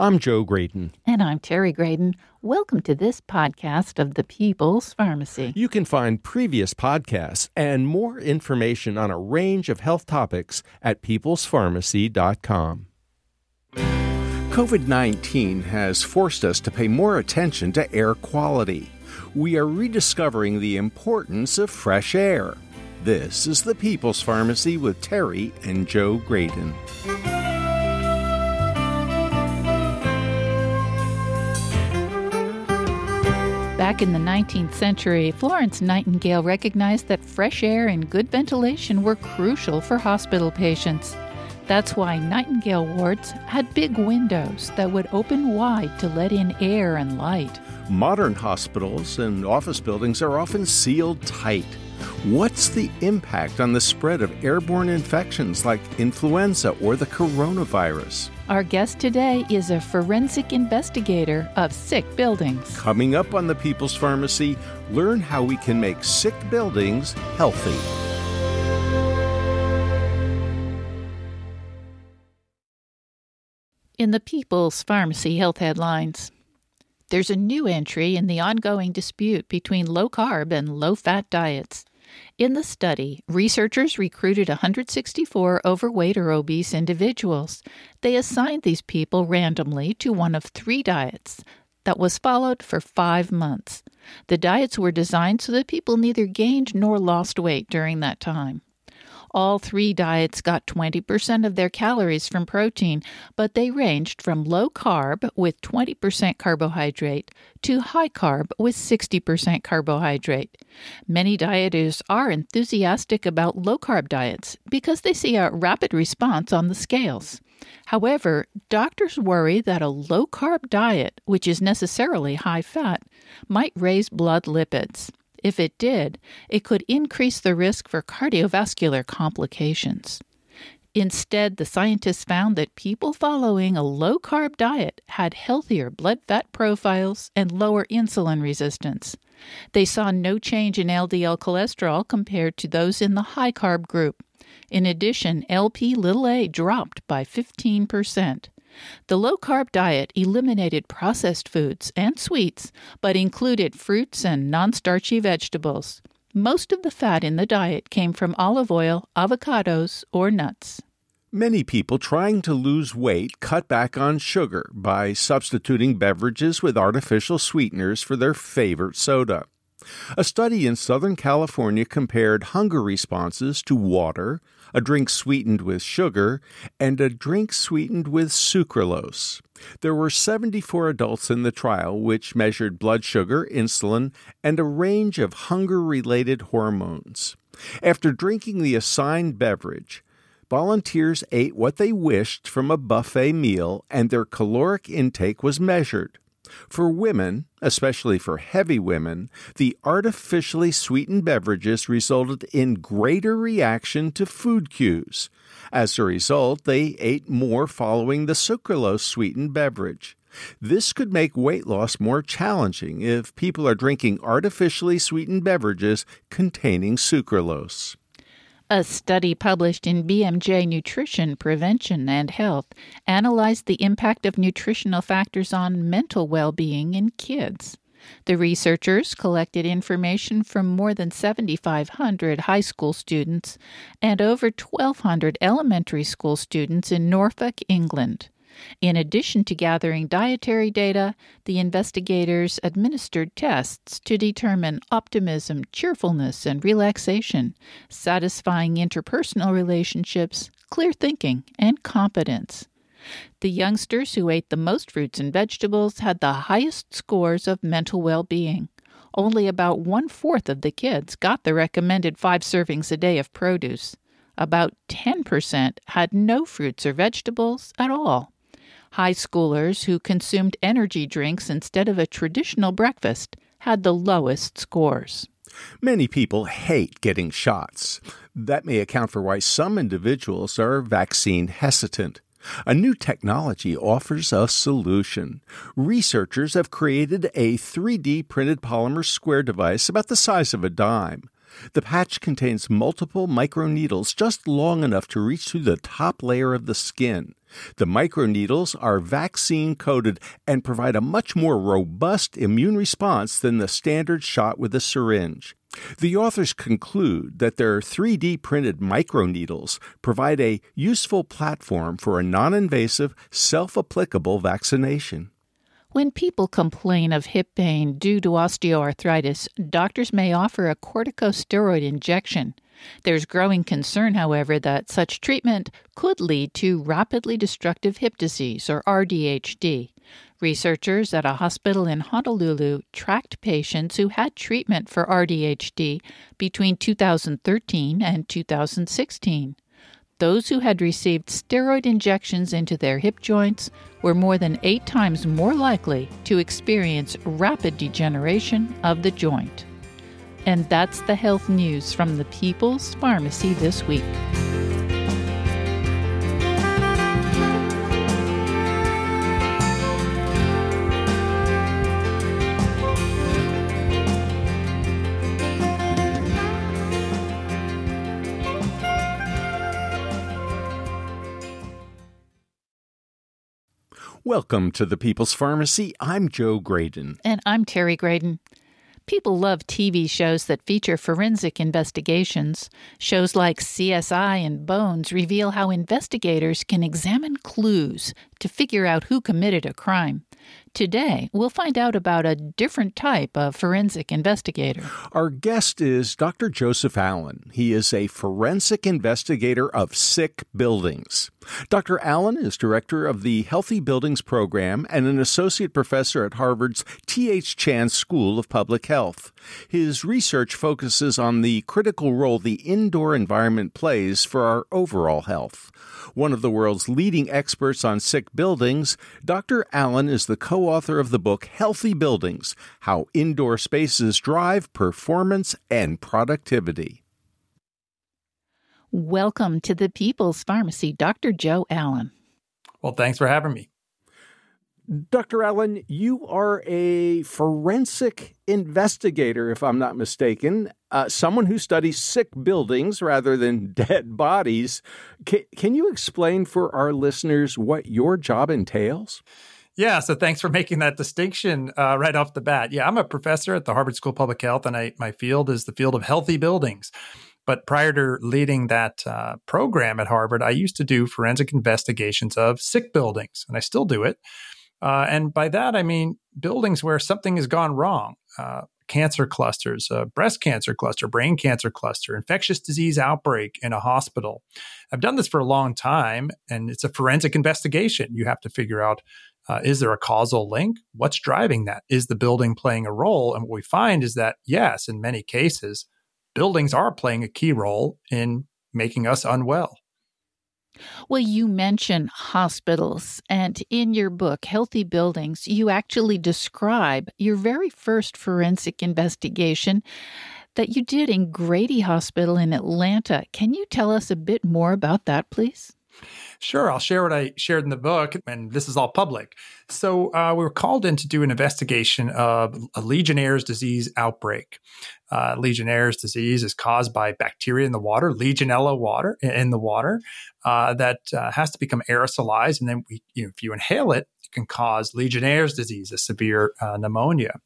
I'm Joe Graedon. And I'm Terry Graedon. Welcome to this podcast of the People's Pharmacy. You can find previous podcasts and more information on a range of health topics at peoplespharmacy.com. COVID 19 has forced us to pay more attention to air quality. We are rediscovering the importance of fresh air. This is the People's Pharmacy with Terry and Joe Graedon. Back in the 19th century, Florence Nightingale recognized that fresh air and good ventilation were crucial for hospital patients. That's why Nightingale wards had big windows that would open wide to let in air and light. Modern hospitals and office buildings are often sealed tight. What's the impact on the spread of airborne infections like influenza or the coronavirus? Our guest today is a forensic investigator of sick buildings. Coming up on the People's Pharmacy, learn how we can make sick buildings healthy. In the People's Pharmacy Health Headlines, there's a new entry in the ongoing dispute between low carb and low fat diets. In the study, researchers recruited 164 overweight or obese individuals. They assigned these people randomly to one of three diets that was followed for five months. The diets were designed so that people neither gained nor lost weight during that time. All three diets got 20% of their calories from protein, but they ranged from low carb with 20% carbohydrate to high carb with 60% carbohydrate. Many dieters are enthusiastic about low carb diets because they see a rapid response on the scales. However, doctors worry that a low carb diet, which is necessarily high fat, might raise blood lipids. If it did, it could increase the risk for cardiovascular complications. Instead, the scientists found that people following a low carb diet had healthier blood fat profiles and lower insulin resistance. They saw no change in LDL cholesterol compared to those in the high carb group. In addition, LP little a dropped by 15%. The low carb diet eliminated processed foods and sweets, but included fruits and non starchy vegetables. Most of the fat in the diet came from olive oil, avocados, or nuts. Many people trying to lose weight cut back on sugar by substituting beverages with artificial sweeteners for their favorite soda. A study in Southern California compared hunger responses to water, a drink sweetened with sugar, and a drink sweetened with sucralose. There were 74 adults in the trial, which measured blood sugar, insulin, and a range of hunger related hormones. After drinking the assigned beverage, volunteers ate what they wished from a buffet meal, and their caloric intake was measured. For women, especially for heavy women, the artificially sweetened beverages resulted in greater reaction to food cues. As a result, they ate more following the sucralose sweetened beverage. This could make weight loss more challenging if people are drinking artificially sweetened beverages containing sucralose. A study published in BMJ Nutrition, Prevention, and Health analyzed the impact of nutritional factors on mental well being in kids. The researchers collected information from more than 7,500 high school students and over 1,200 elementary school students in Norfolk, England. In addition to gathering dietary data, the investigators administered tests to determine optimism, cheerfulness, and relaxation, satisfying interpersonal relationships, clear thinking, and competence. The youngsters who ate the most fruits and vegetables had the highest scores of mental well being. Only about one fourth of the kids got the recommended five servings a day of produce. About 10% had no fruits or vegetables at all. High schoolers who consumed energy drinks instead of a traditional breakfast had the lowest scores. Many people hate getting shots. That may account for why some individuals are vaccine hesitant. A new technology offers a solution. Researchers have created a 3D printed polymer square device about the size of a dime. The patch contains multiple microneedles just long enough to reach through the top layer of the skin. The microneedles are vaccine coated and provide a much more robust immune response than the standard shot with a syringe. The authors conclude that their 3D printed microneedles provide a useful platform for a non invasive, self applicable vaccination. When people complain of hip pain due to osteoarthritis, doctors may offer a corticosteroid injection. There's growing concern, however, that such treatment could lead to rapidly destructive hip disease, or RDHD. Researchers at a hospital in Honolulu tracked patients who had treatment for RDHD between 2013 and 2016. Those who had received steroid injections into their hip joints were more than eight times more likely to experience rapid degeneration of the joint. And that's the health news from the People's Pharmacy this week. Welcome to the People's Pharmacy. I'm Joe Graedon. And I'm Terry Graedon. People love TV shows that feature forensic investigations. Shows like CSI and Bones reveal how investigators can examine clues to figure out who committed a crime. Today, we'll find out about a different type of forensic investigator. Our guest is Dr. Joseph Allen. He is a forensic investigator of sick buildings. Dr. Allen is director of the Healthy Buildings Program and an associate professor at Harvard's T.H. Chan School of Public Health. His research focuses on the critical role the indoor environment plays for our overall health. One of the world's leading experts on sick buildings, Dr. Allen is the co author of the book Healthy Buildings How Indoor Spaces Drive Performance and Productivity. Welcome to the People's Pharmacy, Dr. Joe Allen. Well, thanks for having me. Dr. Allen, you are a forensic investigator, if I'm not mistaken, uh, someone who studies sick buildings rather than dead bodies. C- can you explain for our listeners what your job entails? Yeah, so thanks for making that distinction uh, right off the bat. Yeah, I'm a professor at the Harvard School of Public Health, and I, my field is the field of healthy buildings. But prior to leading that uh, program at Harvard, I used to do forensic investigations of sick buildings, and I still do it. Uh, and by that, I mean buildings where something has gone wrong. Uh, cancer clusters, breast cancer cluster, brain cancer cluster, infectious disease outbreak in a hospital. I've done this for a long time, and it's a forensic investigation. You have to figure out uh, is there a causal link? What's driving that? Is the building playing a role? And what we find is that, yes, in many cases, buildings are playing a key role in making us unwell. Well, you mention hospitals, and in your book, Healthy Buildings, you actually describe your very first forensic investigation that you did in Grady Hospital in Atlanta. Can you tell us a bit more about that, please? Sure, I'll share what I shared in the book, and this is all public. So, uh, we were called in to do an investigation of a Legionnaire's disease outbreak. Uh, Legionnaire's disease is caused by bacteria in the water, Legionella water in the water, uh, that uh, has to become aerosolized, and then we, you know, if you inhale it, it can cause Legionnaire's disease, a severe uh, pneumonia.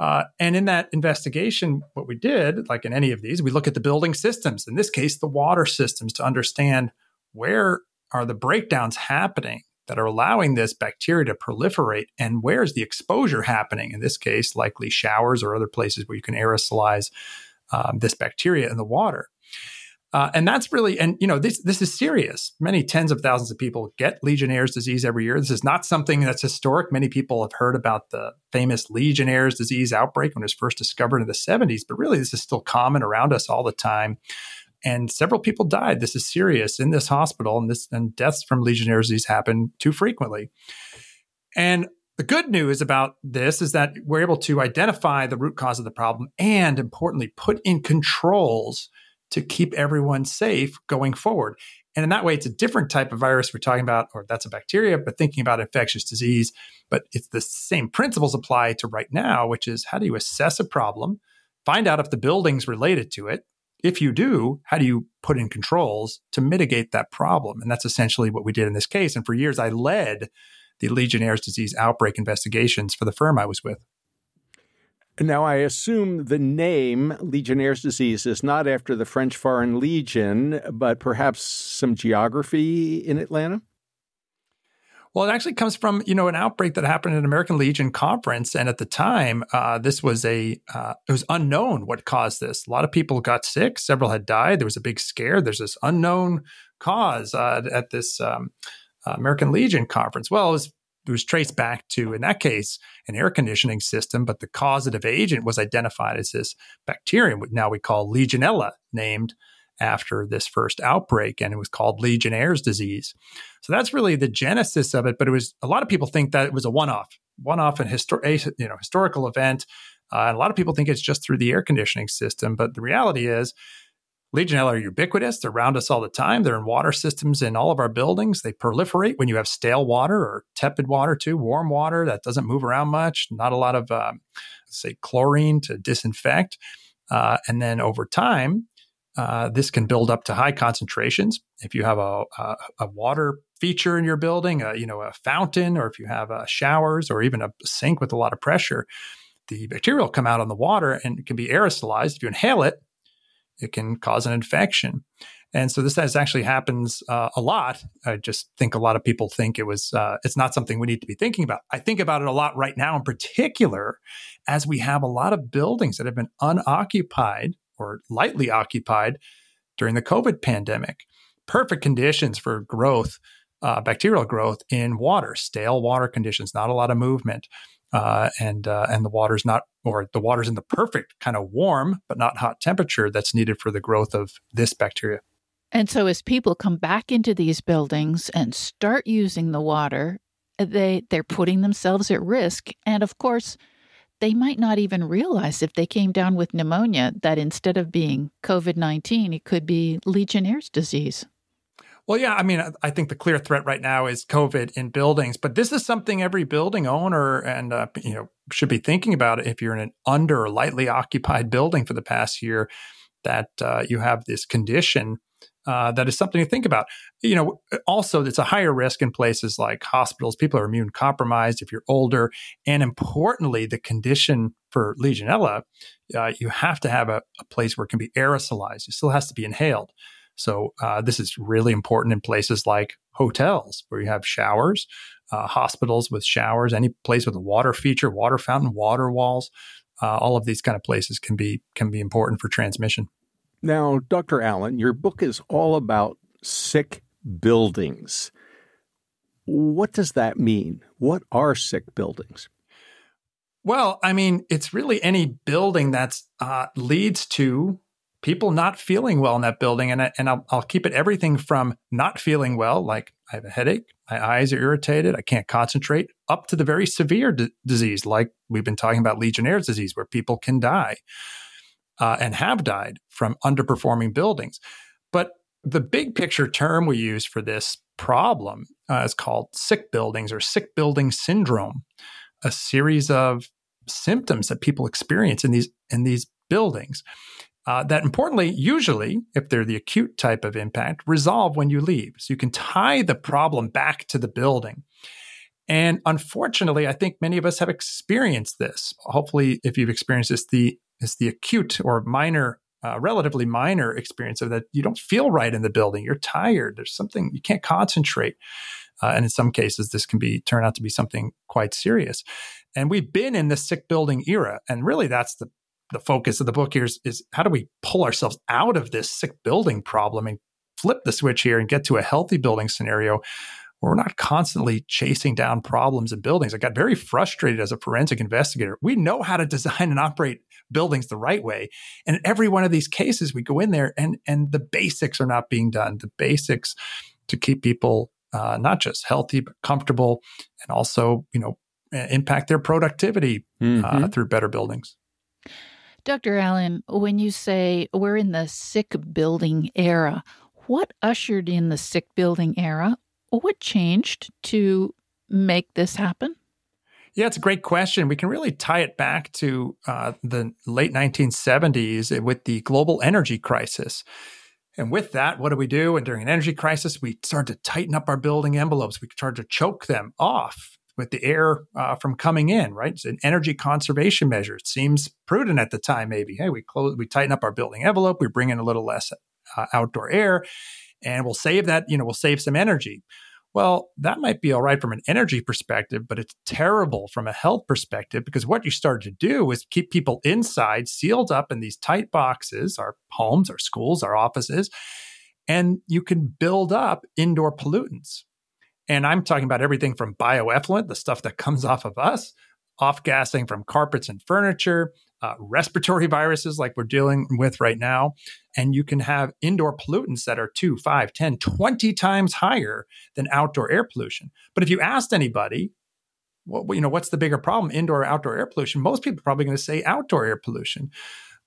Uh, and in that investigation, what we did, like in any of these, we look at the building systems, in this case, the water systems, to understand where are the breakdowns happening that are allowing this bacteria to proliferate and where is the exposure happening? In this case likely showers or other places where you can aerosolize um, this bacteria in the water. Uh, and that's really and you know this this is serious. Many tens of thousands of people get legionnaire's disease every year. This is not something that's historic. Many people have heard about the famous legionnaire's disease outbreak when it was first discovered in the 70s but really this is still common around us all the time and several people died. This is serious in this hospital, and this and deaths from Legionnaire's disease happen too frequently. And the good news about this is that we're able to identify the root cause of the problem and, importantly, put in controls to keep everyone safe going forward. And in that way, it's a different type of virus we're talking about, or that's a bacteria, but thinking about infectious disease. But it's the same principles apply to right now, which is how do you assess a problem? find out if the building's related to it. If you do, how do you put in controls to mitigate that problem? And that's essentially what we did in this case. And for years, I led the Legionnaire's disease outbreak investigations for the firm I was with. Now, I assume the name Legionnaire's disease is not after the French Foreign Legion, but perhaps some geography in Atlanta? Well, it actually comes from you know an outbreak that happened at an American Legion conference, and at the time, uh, this was a uh, it was unknown what caused this. A lot of people got sick, several had died. There was a big scare. There's this unknown cause uh, at this um, American Legion conference. Well, it was it was traced back to, in that case, an air conditioning system, but the causative agent was identified as this bacterium, which now we call Legionella, named after this first outbreak, and it was called Legionnaire's disease. So that's really the genesis of it. But it was a lot of people think that it was a one-off, one-off and histor- you know historical event. Uh, and a lot of people think it's just through the air conditioning system, but the reality is Legionella are ubiquitous. They're around us all the time. They're in water systems in all of our buildings. They proliferate when you have stale water or tepid water, too, warm water that doesn't move around much, not a lot of, uh, say, chlorine to disinfect. Uh, and then over time, uh, this can build up to high concentrations. If you have a, a, a water feature in your building, a, you know, a fountain, or if you have uh, showers or even a sink with a lot of pressure, the bacteria will come out on the water and it can be aerosolized. If you inhale it, it can cause an infection. And so this has actually happens uh, a lot. I just think a lot of people think it was uh, it's not something we need to be thinking about. I think about it a lot right now, in particular, as we have a lot of buildings that have been unoccupied or lightly occupied during the COVID pandemic. Perfect conditions for growth, uh, bacterial growth in water, stale water conditions, not a lot of movement uh, and uh, and the water's not or the water's in the perfect kind of warm but not hot temperature that's needed for the growth of this bacteria. And so as people come back into these buildings and start using the water, they they're putting themselves at risk and of course they might not even realize if they came down with pneumonia that instead of being COVID-19 it could be Legionnaire's disease. Well, yeah, I mean, I think the clear threat right now is COVID in buildings, but this is something every building owner and uh, you know should be thinking about if you're in an under or lightly occupied building for the past year that uh, you have this condition. Uh, that is something to think about. You know, also it's a higher risk in places like hospitals. People are immune compromised if you're older, and importantly, the condition for Legionella, uh, you have to have a, a place where it can be aerosolized. It still has to be inhaled. So uh, this is really important in places like hotels where you have showers, uh, hospitals with showers, any place with a water feature, water fountain, water walls. Uh, all of these kind of places can be can be important for transmission. Now, Dr. Allen, your book is all about sick buildings. What does that mean? What are sick buildings? Well, I mean, it's really any building that uh, leads to people not feeling well in that building. And, I, and I'll, I'll keep it everything from not feeling well, like I have a headache, my eyes are irritated, I can't concentrate, up to the very severe d- disease, like we've been talking about Legionnaire's disease, where people can die uh, and have died from underperforming buildings. But the big picture term we use for this problem uh, is called sick buildings or sick building syndrome, a series of symptoms that people experience in these in these buildings uh, that importantly, usually, if they're the acute type of impact, resolve when you leave. So you can tie the problem back to the building. And unfortunately, I think many of us have experienced this. Hopefully, if you've experienced this, the it's the acute or minor, uh, relatively minor experience of that you don't feel right in the building. You're tired. There's something you can't concentrate. Uh, and in some cases, this can be turn out to be something quite serious. And we've been in the sick building era, and really, that's the the focus of the book here is, is how do we pull ourselves out of this sick building problem and flip the switch here and get to a healthy building scenario where we're not constantly chasing down problems in buildings. I got very frustrated as a forensic investigator. We know how to design and operate buildings the right way. And in every one of these cases, we go in there and, and the basics are not being done. The basics to keep people uh, not just healthy, but comfortable and also, you know, impact their productivity uh, mm-hmm. uh, through better buildings. Dr. Allen, when you say we're in the sick building era, what ushered in the sick building era? What changed to make this happen? Yeah, it's a great question. We can really tie it back to uh, the late 1970s with the global energy crisis. And with that, what do we do? And during an energy crisis, we start to tighten up our building envelopes. We start to choke them off with the air uh, from coming in, right? It's an energy conservation measure. It seems prudent at the time, maybe. Hey, we close, we tighten up our building envelope, we bring in a little less uh, outdoor air, and we'll save that, you know, we'll save some energy. Well, that might be all right from an energy perspective, but it's terrible from a health perspective because what you start to do is keep people inside, sealed up in these tight boxes, our homes, our schools, our offices, and you can build up indoor pollutants. And I'm talking about everything from bioeffluent, the stuff that comes off of us, off gassing from carpets and furniture, uh, respiratory viruses like we're dealing with right now. And you can have indoor pollutants that are 2, 5, 10, 20 times higher than outdoor air pollution. But if you asked anybody, what, you know, what's the bigger problem, indoor or outdoor air pollution? Most people are probably going to say outdoor air pollution.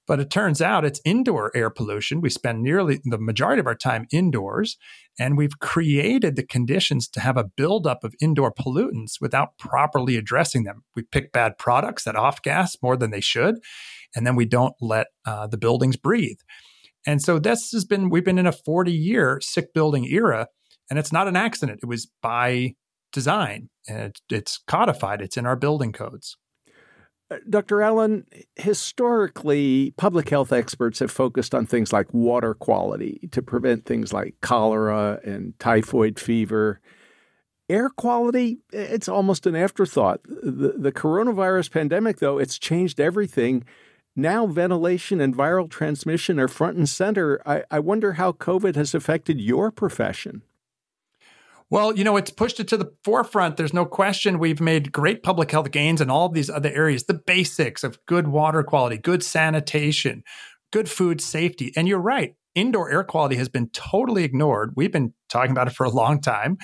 But it turns out it's indoor air pollution. We spend nearly the majority of our time indoors, and we've created the conditions to have a buildup of indoor pollutants without properly addressing them. We pick bad products that off gas more than they should, and then we don't let uh, the buildings breathe. And so this has been, we've been in a 40 year sick building era, and it's not an accident. It was by design, and it's codified, it's in our building codes. Dr. Allen, historically, public health experts have focused on things like water quality to prevent things like cholera and typhoid fever. Air quality, it's almost an afterthought. The, the coronavirus pandemic, though, it's changed everything. Now, ventilation and viral transmission are front and center. I, I wonder how COVID has affected your profession. Well, you know, it's pushed it to the forefront. There's no question we've made great public health gains in all of these other areas. The basics of good water quality, good sanitation, good food safety. And you're right, indoor air quality has been totally ignored. We've been talking about it for a long time.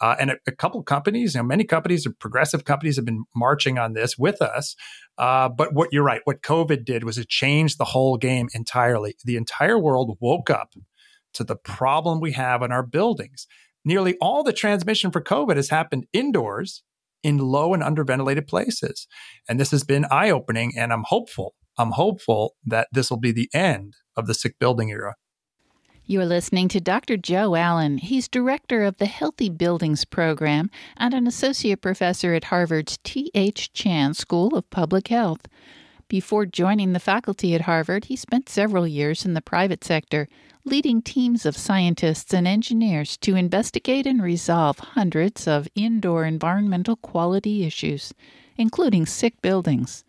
Uh, and a, a, couple companies, you know, many companies, progressive companies have been marching on this with us. Uh, but what you're right, what COVID did was it changed the whole game entirely. The entire world woke up to the problem we have in our buildings nearly all the transmission for COVID has happened indoors in low and underventilated places. And this has been eye opening. And I'm hopeful, I'm hopeful that this will be the end of the sick building era. You're listening to Dr. Joe Allen. He's director of the Healthy Buildings Program and an associate professor at Harvard's T.H. Chan School of Public Health. Before joining the faculty at Harvard, he spent several years in the private sector, leading teams of scientists and engineers to investigate and resolve hundreds of indoor environmental quality issues, including sick buildings.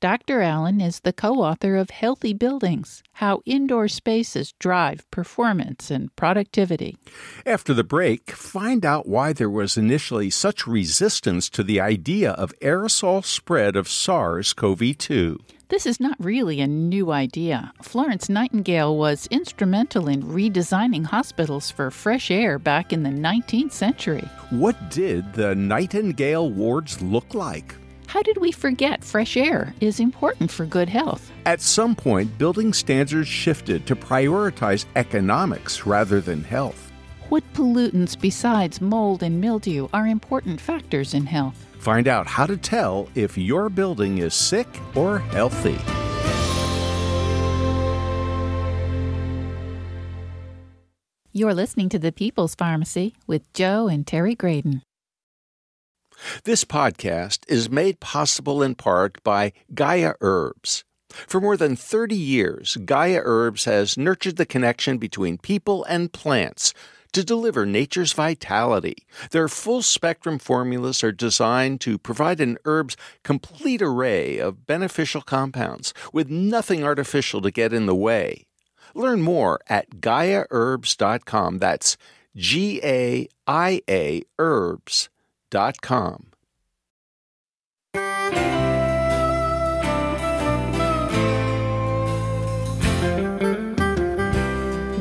Dr. Allen is the co author of Healthy Buildings How Indoor Spaces Drive Performance and Productivity. After the break, find out why there was initially such resistance to the idea of aerosol spread of SARS CoV 2. This is not really a new idea. Florence Nightingale was instrumental in redesigning hospitals for fresh air back in the 19th century. What did the Nightingale wards look like? How did we forget fresh air is important for good health? At some point, building standards shifted to prioritize economics rather than health. What pollutants besides mold and mildew are important factors in health? Find out how to tell if your building is sick or healthy. You're listening to the People's Pharmacy with Joe and Terry Graedon. This podcast is made possible in part by Gaia Herbs. For more than 30 years, Gaia Herbs has nurtured the connection between people and plants to deliver nature's vitality. Their full spectrum formulas are designed to provide an herb's complete array of beneficial compounds with nothing artificial to get in the way. Learn more at GaiaHerbs.com. That's G A I A Herbs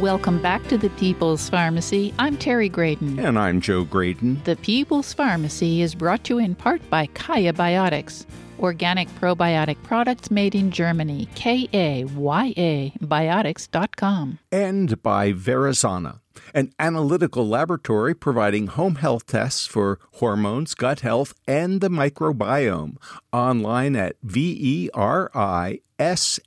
Welcome back to the People's Pharmacy. I'm Terry Graedon. And I'm Joe Graedon. The People's Pharmacy is brought to you in part by Kaya Biotics, organic probiotic products made in Germany. K A Y A biotics.com. And by Verisana an analytical laboratory providing home health tests for hormones, gut health, and the microbiome. Online at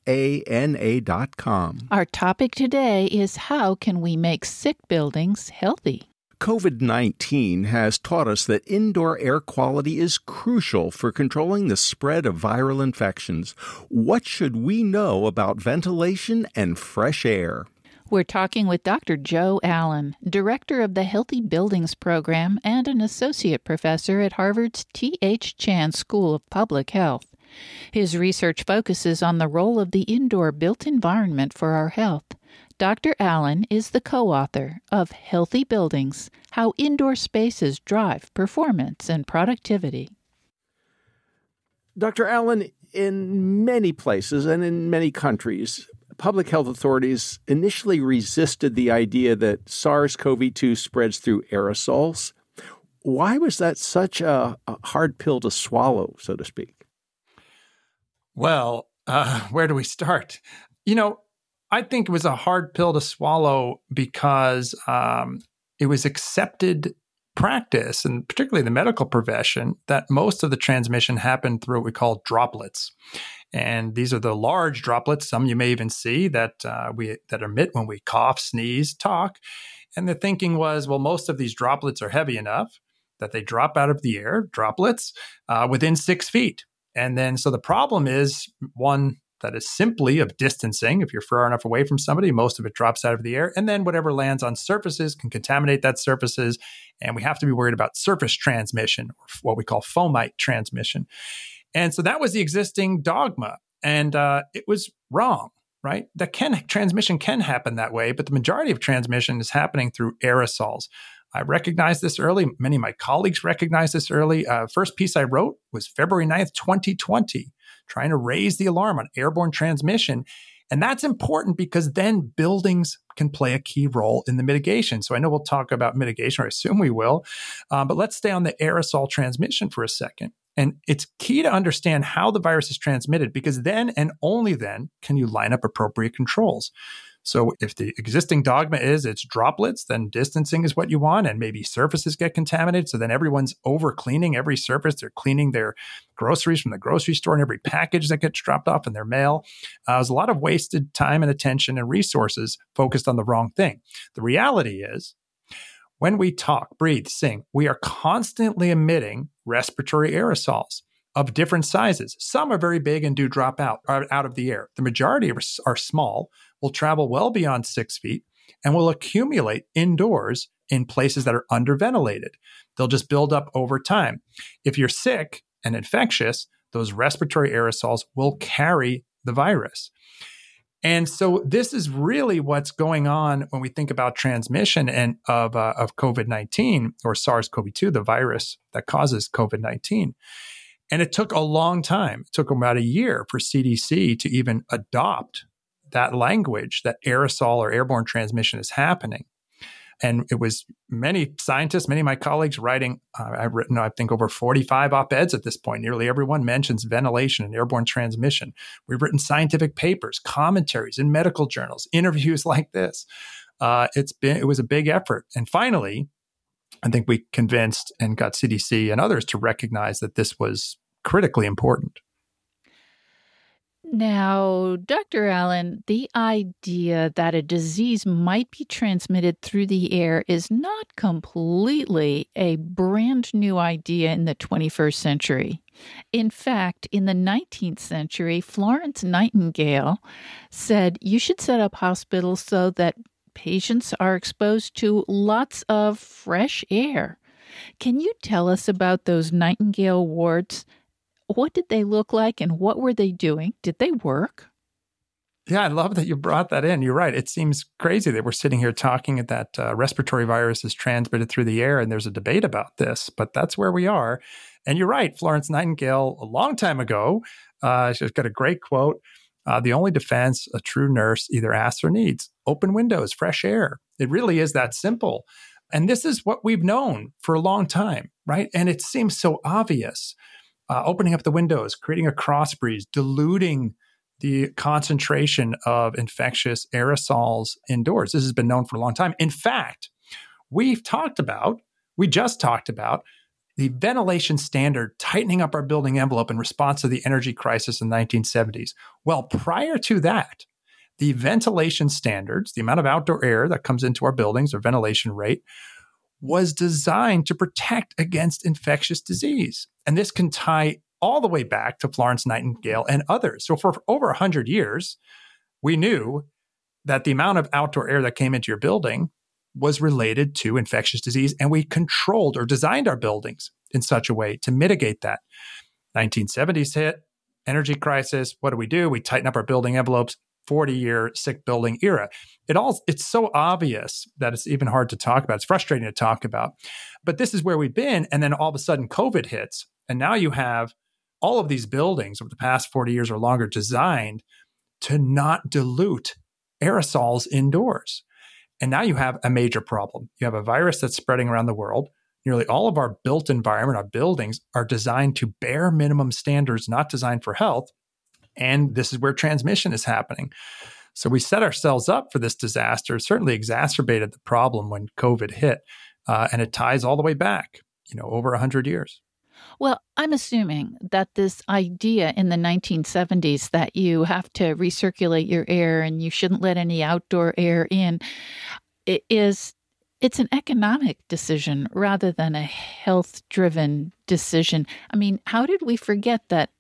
verisana.com. Our topic today is how can we make sick buildings healthy? COVID 19 has taught us that indoor air quality is crucial for controlling the spread of viral infections. What should we know about ventilation and fresh air? We're talking with Dr. Joe Allen, director of the Healthy Buildings Program and an associate professor at Harvard's T.H. Chan School of Public Health. His research focuses on the role of the indoor built environment for our health. Dr. Allen is the co author of Healthy Buildings How Indoor Spaces Drive Performance and Productivity. Dr. Allen, in many places and in many countries, public health authorities initially resisted the idea that SARS CoV 2 spreads through aerosols. Why was that such a, a, hard pill to swallow, so to speak? Well, uh, where do we start? You know, I think it was a hard pill to swallow because um, it was accepted practice, and particularly the medical profession, that most of the transmission happened through what we call droplets. And these are the large droplets. Some you may even see that uh, we that emit when we cough, sneeze, talk. And the thinking was, well, most of these droplets are heavy enough that they drop out of the air, droplets, uh, within six feet. And then, so the problem is one, that is simply of distancing. If you're far enough away from somebody, most of it drops out of the air. And then whatever lands on surfaces can contaminate that surfaces. And we have to be worried about surface transmission, or what we call fomite transmission. And so that was the existing dogma. And uh, it was wrong, right? That can transmission can happen that way, but the majority of transmission is happening through aerosols. I recognized this early. Many of my colleagues recognized this early. Uh, first piece I wrote was February 9th, 2020 trying to raise the alarm on airborne transmission. And that's important because then buildings can play a key role in the mitigation. So I know we'll talk about mitigation, or I assume we will, uh, but let's stay on the aerosol transmission for a second. And it's key to understand how the virus is transmitted because then and only then can you line up appropriate controls. So if the existing dogma is it's droplets, then distancing is what you want, and maybe surfaces get contaminated. So then everyone's over cleaning every surface. They're cleaning their groceries from the grocery store and every package that gets dropped off in their mail. Uh, there's a lot of wasted time and attention and resources focused on the wrong thing. The reality is, when we talk, breathe, sing, we are constantly emitting respiratory aerosols of different sizes. Some are very big and do drop out out of the air. The majority are small, will travel well beyond six feet, and will accumulate indoors in places that are underventilated. They'll just build up over time. If you're sick and infectious, those respiratory aerosols will carry the virus. And so this is really what's going on when we think about transmission and of uh, of COVID nineteen or SARS CoV two, the virus that causes COVID nineteen. And it took a long time. It took about a year for CDC to even adopt that language that aerosol or airborne transmission is happening. And it was many scientists, many of my colleagues writing. Uh, I've written, I think, over 45 op eds at this point. Nearly everyone mentions ventilation and airborne transmission. We've written scientific papers, commentaries in medical journals, interviews like this. Uh, it's been it was a big effort, and finally, I think we convinced and got CDC and others to recognize that this was critically important. Now, Dr. Allen, the idea that a disease might be transmitted through the air is not completely a brand new idea in the 21st century. In fact, in the 19th century, Florence Nightingale said you should set up hospitals so that patients are exposed to lots of fresh air. Can you tell us about those Nightingale wards what did they look like and what were they doing? Did they work? Yeah, I love that you brought that in. You're right. It seems crazy that we're sitting here talking that uh, respiratory virus is transmitted through the air and there's a debate about this, but that's where we are. And you're right. Florence Nightingale, a long time ago, uh, she's got a great quote. Uh, the only defense a true nurse either asks or needs open windows, fresh air. It really is that simple. And this is what we've known for a long time, right? And it seems so obvious uh, opening up the windows, creating a cross breeze, diluting the concentration of infectious aerosols indoors. This has been known for a long time. In fact, we've talked about, we just talked about the ventilation standard tightening up our building envelope in response to the energy crisis in the 1970s. Well, prior to that, the ventilation standards, the amount of outdoor air that comes into our buildings or ventilation rate, was designed to protect against infectious disease. And this can tie all the way back to Florence Nightingale and others. So for over 100 years, we knew that the amount of outdoor air that came into your building was related to infectious disease and we controlled or designed our buildings in such a way to mitigate that. 1970s hit, energy crisis, what do we do? We tighten up our building envelopes. 40 year sick building era. It all it's so obvious that it's even hard to talk about. It's frustrating to talk about. But this is where we've been and then all of a sudden COVID hits and now you have all of these buildings over the past 40 years or longer designed to not dilute aerosols indoors. And now you have a major problem. You have a virus that's spreading around the world. Nearly all of our built environment, our buildings, are designed to bare minimum standards, not designed for health. And this is where transmission is happening. So we set ourselves up for this disaster, certainly exacerbated the problem when COVID hit. Uh, and it ties all the way back, you know, over 100 years. Well, I'm assuming that this idea in the 1970s that you have to recirculate your air and you shouldn't let any outdoor air in is it's an economic decision rather than a health driven decision. I mean, how did we forget that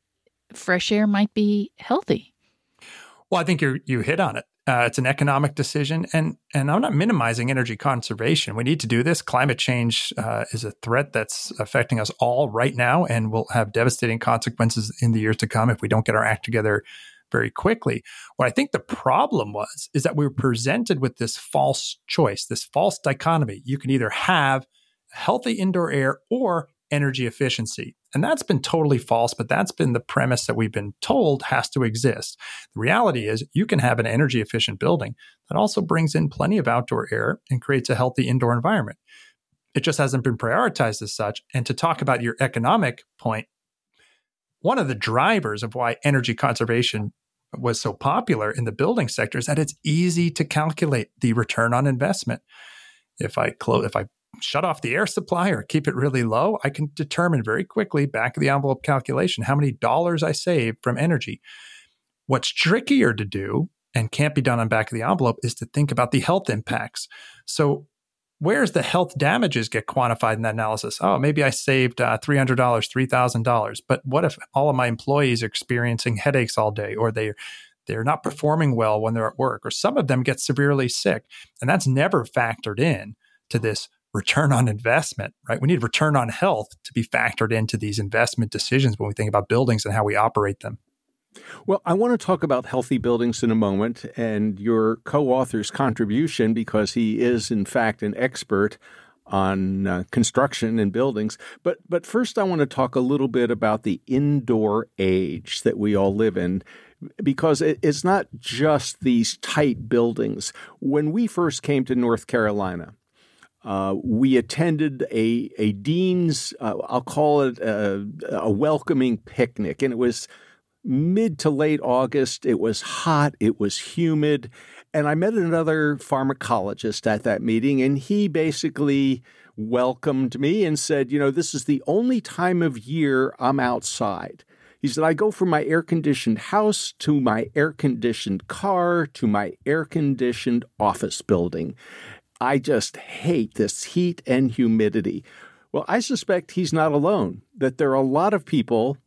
fresh air might be healthy? Well, I think you you hit on it. Uh, it's an economic decision, and and I'm not minimizing energy conservation. We need to do this. Climate change uh, is a threat that's affecting us all right now, and will have devastating consequences in the years to come if we don't get our act together very quickly. What I think the problem was is that we were presented with this false choice, this false dichotomy. You can either have healthy indoor air or energy efficiency. And that's been totally false, but that's been the premise that we've been told has to exist. The reality is, you can have an energy efficient building that also brings in plenty of outdoor air and creates a healthy indoor environment. It just hasn't been prioritized as such. And to talk about your economic point, one of the drivers of why energy conservation was so popular in the building sector is that it's easy to calculate the return on investment. If I close, if I shut off the air supply or keep it really low, I can determine very quickly back of the envelope calculation how many dollars I save from energy. What's trickier to do and can't be done on back of the envelope is to think about the health impacts. So where's the health damages get quantified in that analysis? Oh, maybe I saved uh, $300, $3,000. But what if all of my employees are experiencing headaches all day or they they're not performing well when they're at work or some of them get severely sick and that's never factored in to this return on investment, right? We need return on health to be factored into these investment decisions when we think about buildings and how we operate them. Well, I want to talk about healthy buildings in a moment and your co author's contribution because he is, in fact, an expert on uh, construction and buildings. But, but first, I want to talk a little bit about the indoor age that we all live in because it's not just these tight buildings. When we first came to North Carolina, uh, we attended a a dean's uh, I'll call it a, a, welcoming picnic, and it was mid to late August. It was hot. It was humid, and I met another pharmacologist at that meeting, and he basically welcomed me and said, "You know, this is the only time of year I'm outside." He said, I go from my air conditioned house to my air conditioned car to my air conditioned office building. I just hate this heat and humidity. Well, I suspect he's not alone, that there are a lot of people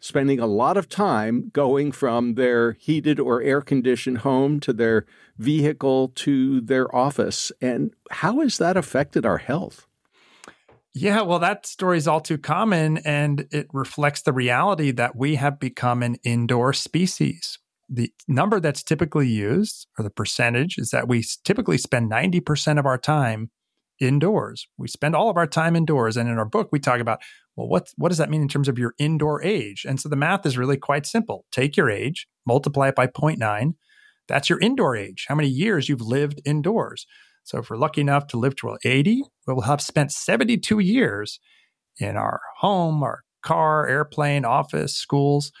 spending a lot of time going from their heated or air conditioned home to their vehicle to their office. And how has that affected our health? Yeah, well, that story is all too common, and it reflects the reality that we have become an indoor species the number that's typically used or the percentage is that we typically spend 90% of our time indoors. We spend all of our time indoors. And in our book, we talk about, well, what, what does that mean in terms of your indoor age? And so the math is really quite simple. Take your age, multiply it by 0.9. That's your indoor age, how many years you've lived indoors. So if we're lucky enough to live to 80, we'll have spent 72 years in our home, our car, airplane, office, schools.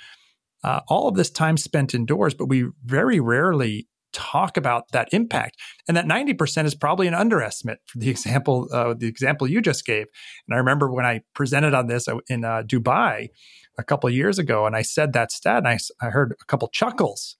Uh, all of this time spent indoors, but we very rarely talk about that impact. And that 90% is probably an underestimate for the example, uh, the example you just gave. And I remember when I presented on this uh, in uh, Dubai a couple years ago, and I said that stat, and I, I heard a couple chuckles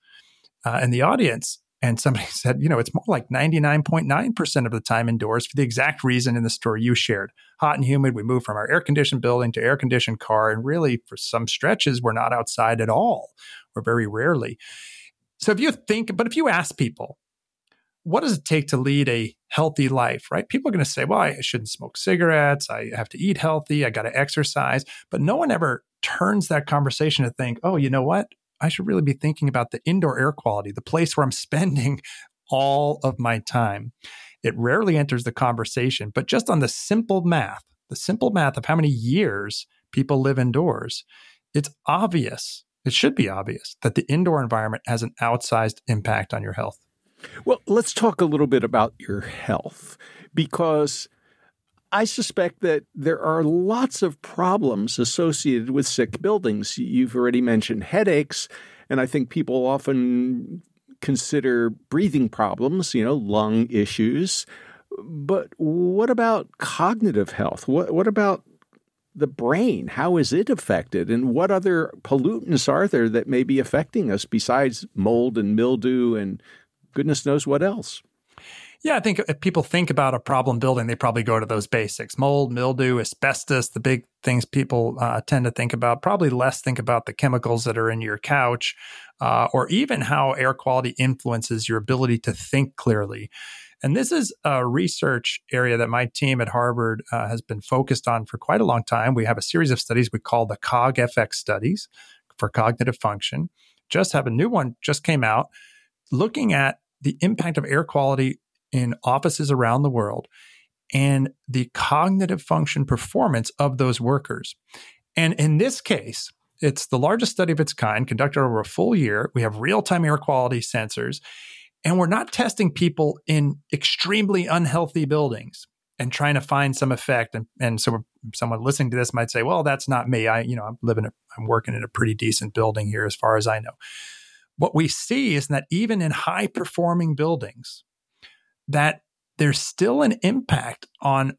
uh, in the audience. And somebody said, you know, it's more like 99.9% of the time indoors for the exact reason in the story you shared. Hot and humid, we move from our air conditioned building to air conditioned car. And really, for some stretches, we're not outside at all, or very rarely. So if you think, but if you ask people, what does it take to lead a healthy life, right? People are going to say, well, I shouldn't smoke cigarettes. I have to eat healthy. I got to exercise. But no one ever turns that conversation to think, oh, you know what? I should really be thinking about the indoor air quality, the place where I'm spending all of my time. It rarely enters the conversation, but just on the simple math, the simple math of how many years people live indoors, it's obvious it should be obvious that the indoor environment has an outsized impact on your health. Well, let's talk a little bit about your health because I suspect that there are lots of problems associated with sick buildings. You've already mentioned headaches, and I think people often consider breathing problems, you know, lung issues. But what about cognitive health? What, what about the brain? How is it affected? And what other pollutants are there that may be affecting us besides mold and mildew and goodness knows what else? Yeah, I think if people think about a problem building, they probably go to those basics mold, mildew, asbestos, the big things people uh, tend to think about. Probably less think about the chemicals that are in your couch uh, or even how air quality influences your ability to think clearly. And this is a research area that my team at Harvard uh, has been focused on for quite a long time. We have a series of studies we call the COG-FX studies for cognitive function. Just have a new one just came out looking at the impact of air quality in offices around the world and the cognitive function performance of those workers. And in this case, it's the largest study of its kind conducted over a full year. We have real time air quality sensors. And we're not testing people in extremely unhealthy buildings and trying to find some effect. And, and so someone listening to this might say, well, that's not me. I, you know, I'm living, i I'm working in a pretty decent building here as far as I know. What we see is that even in high performing buildings, that there's still an impact on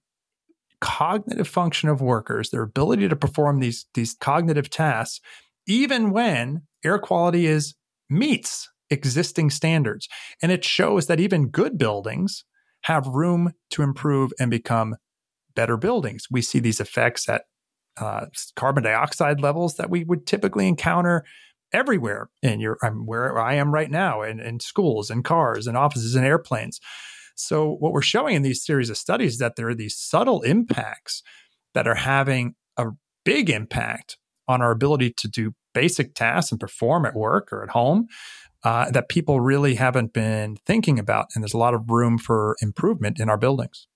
cognitive function of workers, their ability to perform these, these cognitive tasks, even when air quality is meets existing standards. And it shows that even good buildings have room to improve and become better buildings. We see these effects at uh, carbon dioxide levels that we would typically encounter everywhere in your I'm where I am right now in, in schools and cars and offices and airplanes. So what we're showing in these series of studies is that there are these subtle impacts that are having a big impact on our ability to do basic tasks and perform at work or at home uh, that people really haven't been thinking about. And there's a lot of room for improvement in our buildings.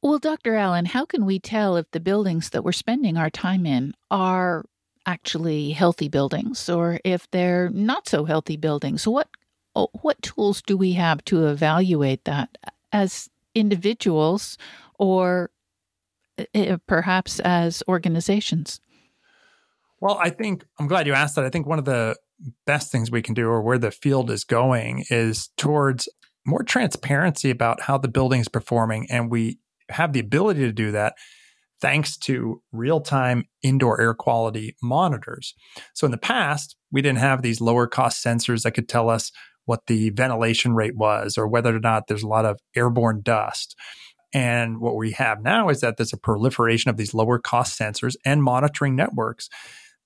Well, Dr. Allen, how can we tell if the buildings that we're spending our time in are actually healthy buildings or if they're not so healthy buildings? What what tools do we have to evaluate that as individuals or uh, perhaps as organizations? Well, I think I'm glad you asked that. I think one of the best things we can do or where the field is going is towards more transparency about how the building is performing. And we have the ability to do that thanks to real time indoor air quality monitors. So in the past, we didn't have these lower cost sensors that could tell us what the ventilation rate was or whether or not there's a lot of airborne dust. And what we have now is that there's a proliferation of these lower cost sensors and monitoring networks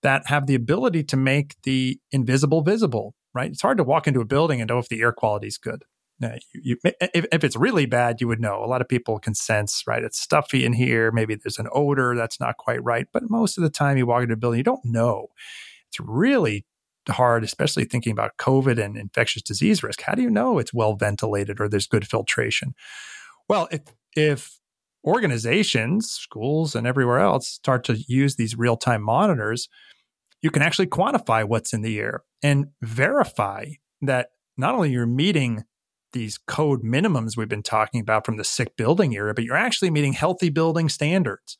that have the ability to make the invisible visible, right? It's hard to walk into a building and know if the air quality is good. Uh, you, you, if, if it's really bad, you would know. A lot of people can sense, right? It's stuffy in here. Maybe there's an odor that's not quite right. But most of the time, you walk into a building, you don't know. It's really hard, especially thinking about COVID and infectious disease risk. How do you know it's well ventilated or there's good filtration? Well, if if organizations, schools, and everywhere else start to use these real time monitors, you can actually quantify what's in the air and verify that not only you're meeting these code minimums we've been talking about from the sick building era, but you're actually meeting healthy building standards,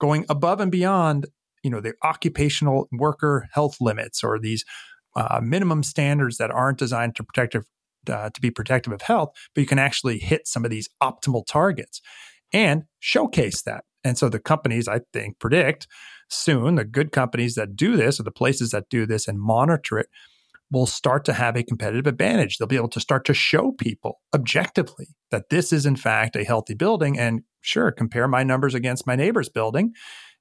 going above and beyond you know the occupational worker health limits or these uh, minimum standards that aren't designed to protect uh, to be protective of health, but you can actually hit some of these optimal targets and showcase that. And so the companies, I think, predict soon the good companies that do this or the places that do this and monitor it will start to have a competitive advantage. They'll be able to start to show people objectively that this is, in fact, a healthy building. And sure, compare my numbers against my neighbor's building.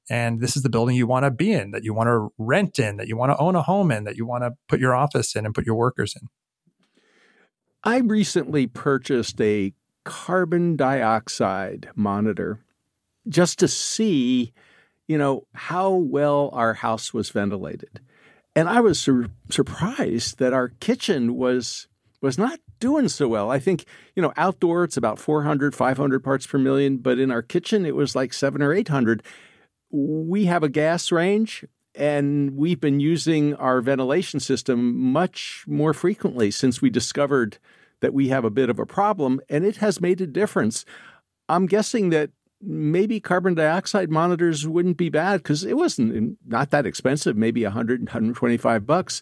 And this is the building you want to be in, that you want to rent in, that you want to own a home in, that you want to put your office in and put your workers in. I recently purchased a carbon dioxide monitor just to see, you know, how well our house was ventilated. And I was sur- surprised that our kitchen was was not doing so well. I think, you know, outdoor it's about 400, 500 parts per million, but in our kitchen it was like 7 or 800. We have a gas range and we've been using our ventilation system much more frequently since we discovered that we have a bit of a problem, and it has made a difference. I'm guessing that maybe carbon dioxide monitors wouldn't be bad because it wasn't mm, not that expensive, maybe 100, 125 bucks.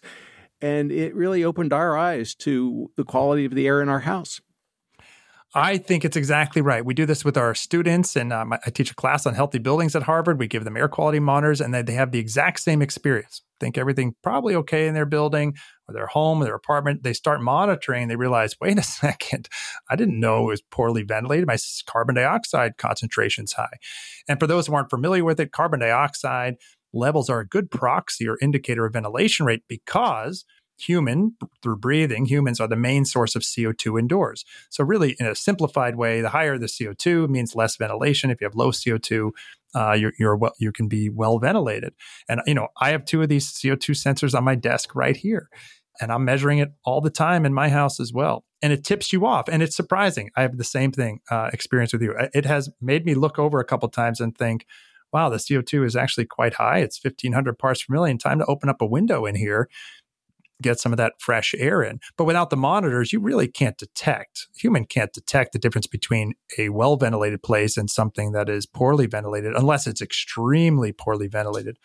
And it really opened our eyes to the quality of the air in our house. I think it's exactly right. We do this with our students, and um, I teach a class on healthy buildings at Harvard. We give them air quality monitors, and they have the exact same experience. Think everything probably okay in their building or their home or their apartment. They start monitoring. They realize, wait a second, I didn't know it was poorly ventilated. My carbon dioxide concentration's high. And for those who aren't familiar with it, carbon dioxide levels are a good proxy or indicator of ventilation rate because human through breathing humans are the main source of co2 indoors. So really in a simplified way the higher the co2 means less ventilation. If you have low co2 uh, you're, you're well, you can be well ventilated. And you know i have two of these co2 sensors on my desk right here and i'm measuring it all the time in my house as well. And it tips you off and it's surprising. I have the same thing uh, experience with you. It has made me look over a couple times and think wow the co2 is actually quite high. It's 1500 parts per million. Time to open up a window in here get some of that fresh air in. But without the monitors, you really can't detect, human can't detect the difference between a well ventilated place and something that is poorly ventilated, unless it's extremely poorly ventilated.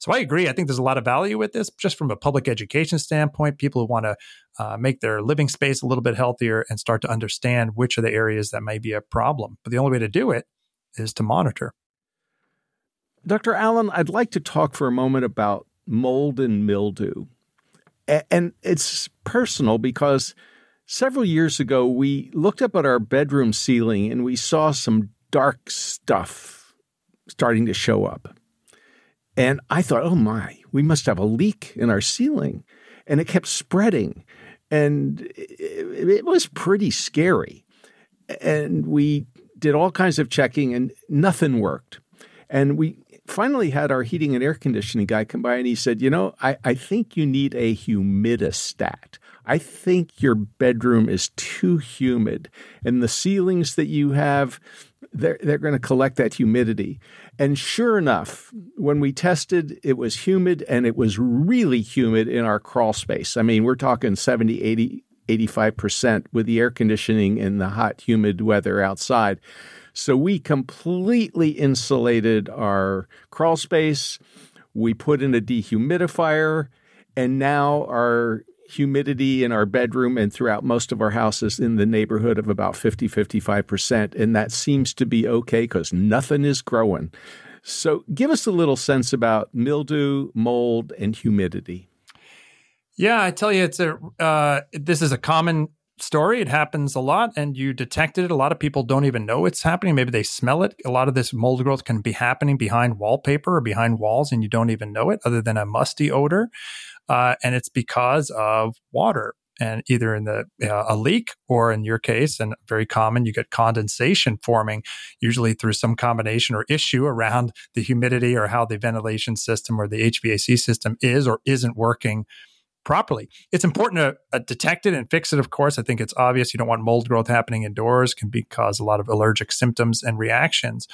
So I agree. I think there's a lot of value with this, just from a public education standpoint. People who want to uh, make their living space a little bit healthier and start to understand which are the areas that may be a problem. But the only way to do it is to monitor. Dr. Allen, I'd like to talk for a moment about mold and mildew. And it's personal because several years ago we looked up at our bedroom ceiling and we saw some dark stuff starting to show up. And I thought, oh my, we must have a leak in our ceiling. And it kept spreading. And it, was pretty scary. And we did all kinds of checking and nothing worked. And we finally had our heating and air conditioning guy come by and he said, You know, I, I think you need a humidistat. I think your bedroom is too humid, and the ceilings that you have, they're, they're going to collect that humidity. And sure enough, when we tested, it was humid and it was really humid in our crawl space. I mean, we're talking 70, 80, 85% with the air conditioning and the hot, humid weather outside. So we completely insulated our crawl space. We put in a dehumidifier, and now our humidity in our bedroom and throughout most of our houses in the neighborhood of about 50 55% and that seems to be okay cuz nothing is growing. So give us a little sense about mildew, mold and humidity. Yeah, I tell you it's a uh, this is a common story. It happens a lot and you detected it. A lot of people don't even know it's happening. Maybe they smell it. A lot of this mold growth can be happening behind wallpaper or behind walls and you don't even know it other than a musty odor. Uh, and it's because of water and either in the uh, a leak or in your case and very common you get condensation forming usually through some combination or issue around the humidity or how the ventilation system or the HVAC system is or isn't working properly. It's important to uh, detect it and fix it. Of course, I think it's obvious you don't want mold growth happening indoors; can be cause a lot of allergic symptoms and reactions.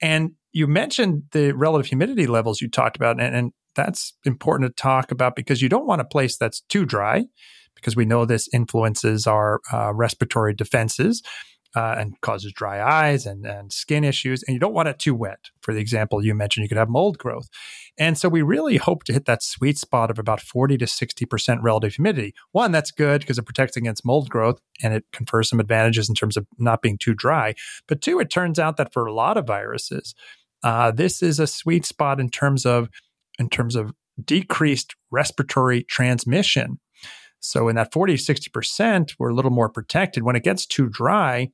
And you mentioned the relative humidity levels you talked about, and, and that's important to talk about because you don't want a place that's too dry, because we know this influences our uh, respiratory defenses. Uh, and causes dry eyes and, and skin issues. And you don't want it too wet. For the example you mentioned, you could have mold growth. And so we really hope to hit that sweet spot of about 40 to 60% relative humidity. One, that's good because it protects against mold growth and it confers some advantages in terms of not being too dry. But two, it turns out that for a lot of viruses, uh, this is a sweet spot in terms of in terms of decreased respiratory transmission. So in that 40 60%, we're a little more protected. When it gets too dry,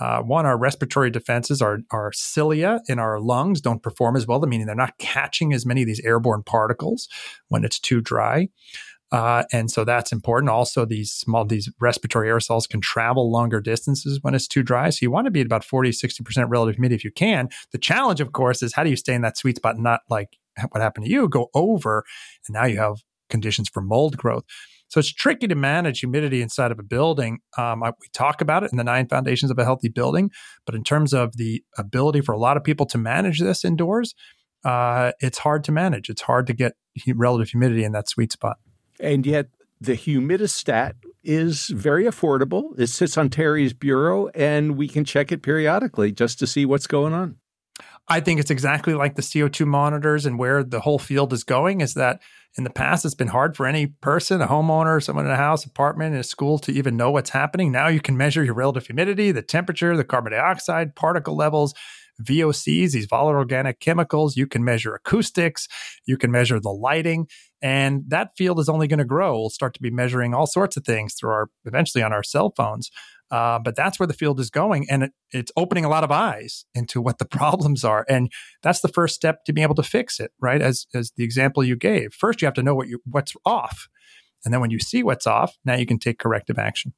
uh, one, our respiratory defenses, our, our cilia in our lungs don't perform as well, meaning they're not catching as many of these airborne particles when it's too dry. Uh, and so that's important. Also, these small, these respiratory aerosols can travel longer distances when it's too dry. So you want to be at about 40, 60% relative humidity if you can. The challenge, of course, is how do you stay in that sweet spot, not like what happened to you, go over, and now you have conditions for mold growth. So it's tricky to manage humidity inside of a building. Um, I, we talk about it in the nine foundations of a healthy building, but in terms of the ability for a lot of people to manage this indoors, uh, it's hard to manage. It's hard to get relative humidity in that sweet spot. And yet, the humidistat is very affordable. It sits on Terry's bureau, and we can check it periodically just to see what's going on. I think it's exactly like the CO2 monitors and where the whole field is going is that in the past it's been hard for any person, a homeowner, someone in a house, apartment, in a school to even know what's happening. Now you can measure your relative humidity, the temperature, the carbon dioxide, particle levels, VOCs, these volatile organic chemicals. You can measure acoustics, you can measure the lighting, and that field is only going to grow. We'll start to be measuring all sorts of things through our eventually on our cell phones. Uh, but that's where the field is going, and it, it's opening a lot of eyes into what the problems are, and that's the first step to being able to fix it, right? As as the example you gave, first you have to know what you what's off, and then when you see what's off, now you can take corrective action.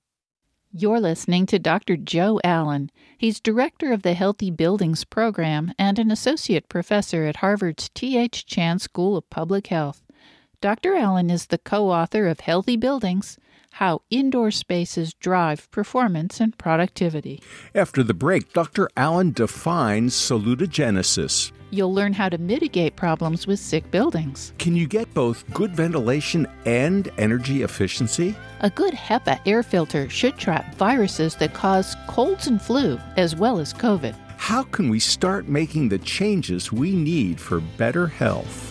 You're listening to Dr. Joe Allen. He's director of the Healthy Buildings Program and an associate professor at Harvard's T.H. Chan School of Public Health. Dr. Allen is the co author of Healthy Buildings how indoor spaces drive performance and productivity. After the break, Dr. Allen defines salutogenesis. You'll learn how to mitigate problems with sick buildings. Can you get both good ventilation and energy efficiency? A good HEPA air filter should trap viruses that cause colds and flu, as well as COVID. How can we start making the changes we need for better health?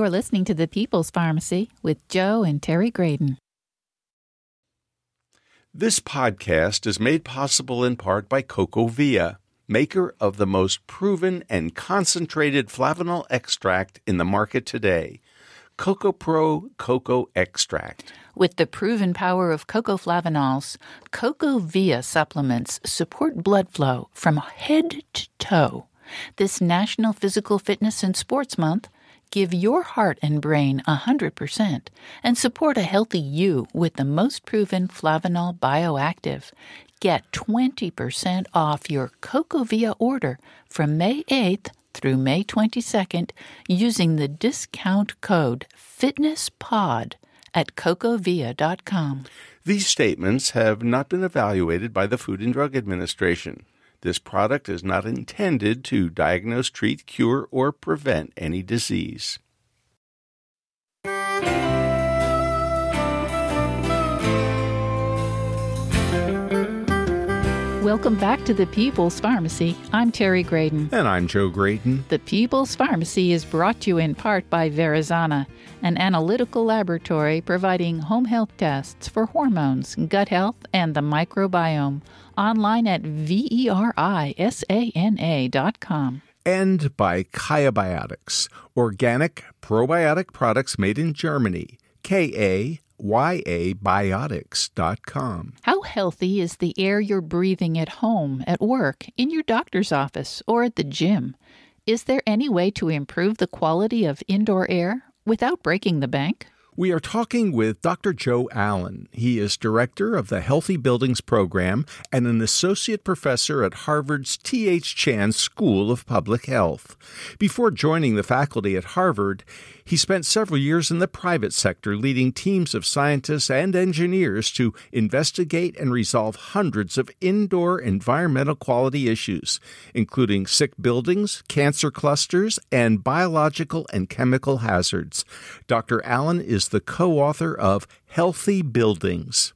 You're listening to the People's Pharmacy with Joe and Terry Graedon. This podcast is made possible in part by CocoVia, maker of the most proven and concentrated flavanol extract in the market today. Coco Pro Cocoa Extract. With the proven power of cocoa flavanols, CocoVia supplements support blood flow from head to toe. This National Physical Fitness and Sports Month, Give your heart and brain 100% and support a healthy you with the most proven Flavanol Bioactive. Get 20% off your CocoVia order from May 8th through May 22nd using the discount code FITNESSPOD at cocovia.com. These statements have not been evaluated by the Food and Drug Administration. This product is not intended to diagnose, treat, cure, or prevent any disease. Welcome back to the People's Pharmacy. I'm Terry Graedon. And I'm Joe Graedon. The People's Pharmacy is brought to you in part by Verisana, an analytical laboratory providing home health tests for hormones, gut health, and the microbiome online at verisana.com. And by Kaya Biotics, organic probiotic products made in Germany. K A Y A Biotics.com. How healthy is the air you're breathing at home, at work, in your doctor's office, or at the gym? Is there any way to improve the quality of indoor air without breaking the bank? We are talking with Dr. Joe Allen. He is director of the Healthy Buildings Program and an associate professor at Harvard's T.H. Chan School of Public Health. Before joining the faculty at Harvard, he spent several years in the private sector leading teams of scientists and engineers to investigate and resolve hundreds of indoor environmental quality issues, including sick buildings, cancer clusters, and biological and chemical hazards. Dr. Allen is the co author of Healthy Buildings.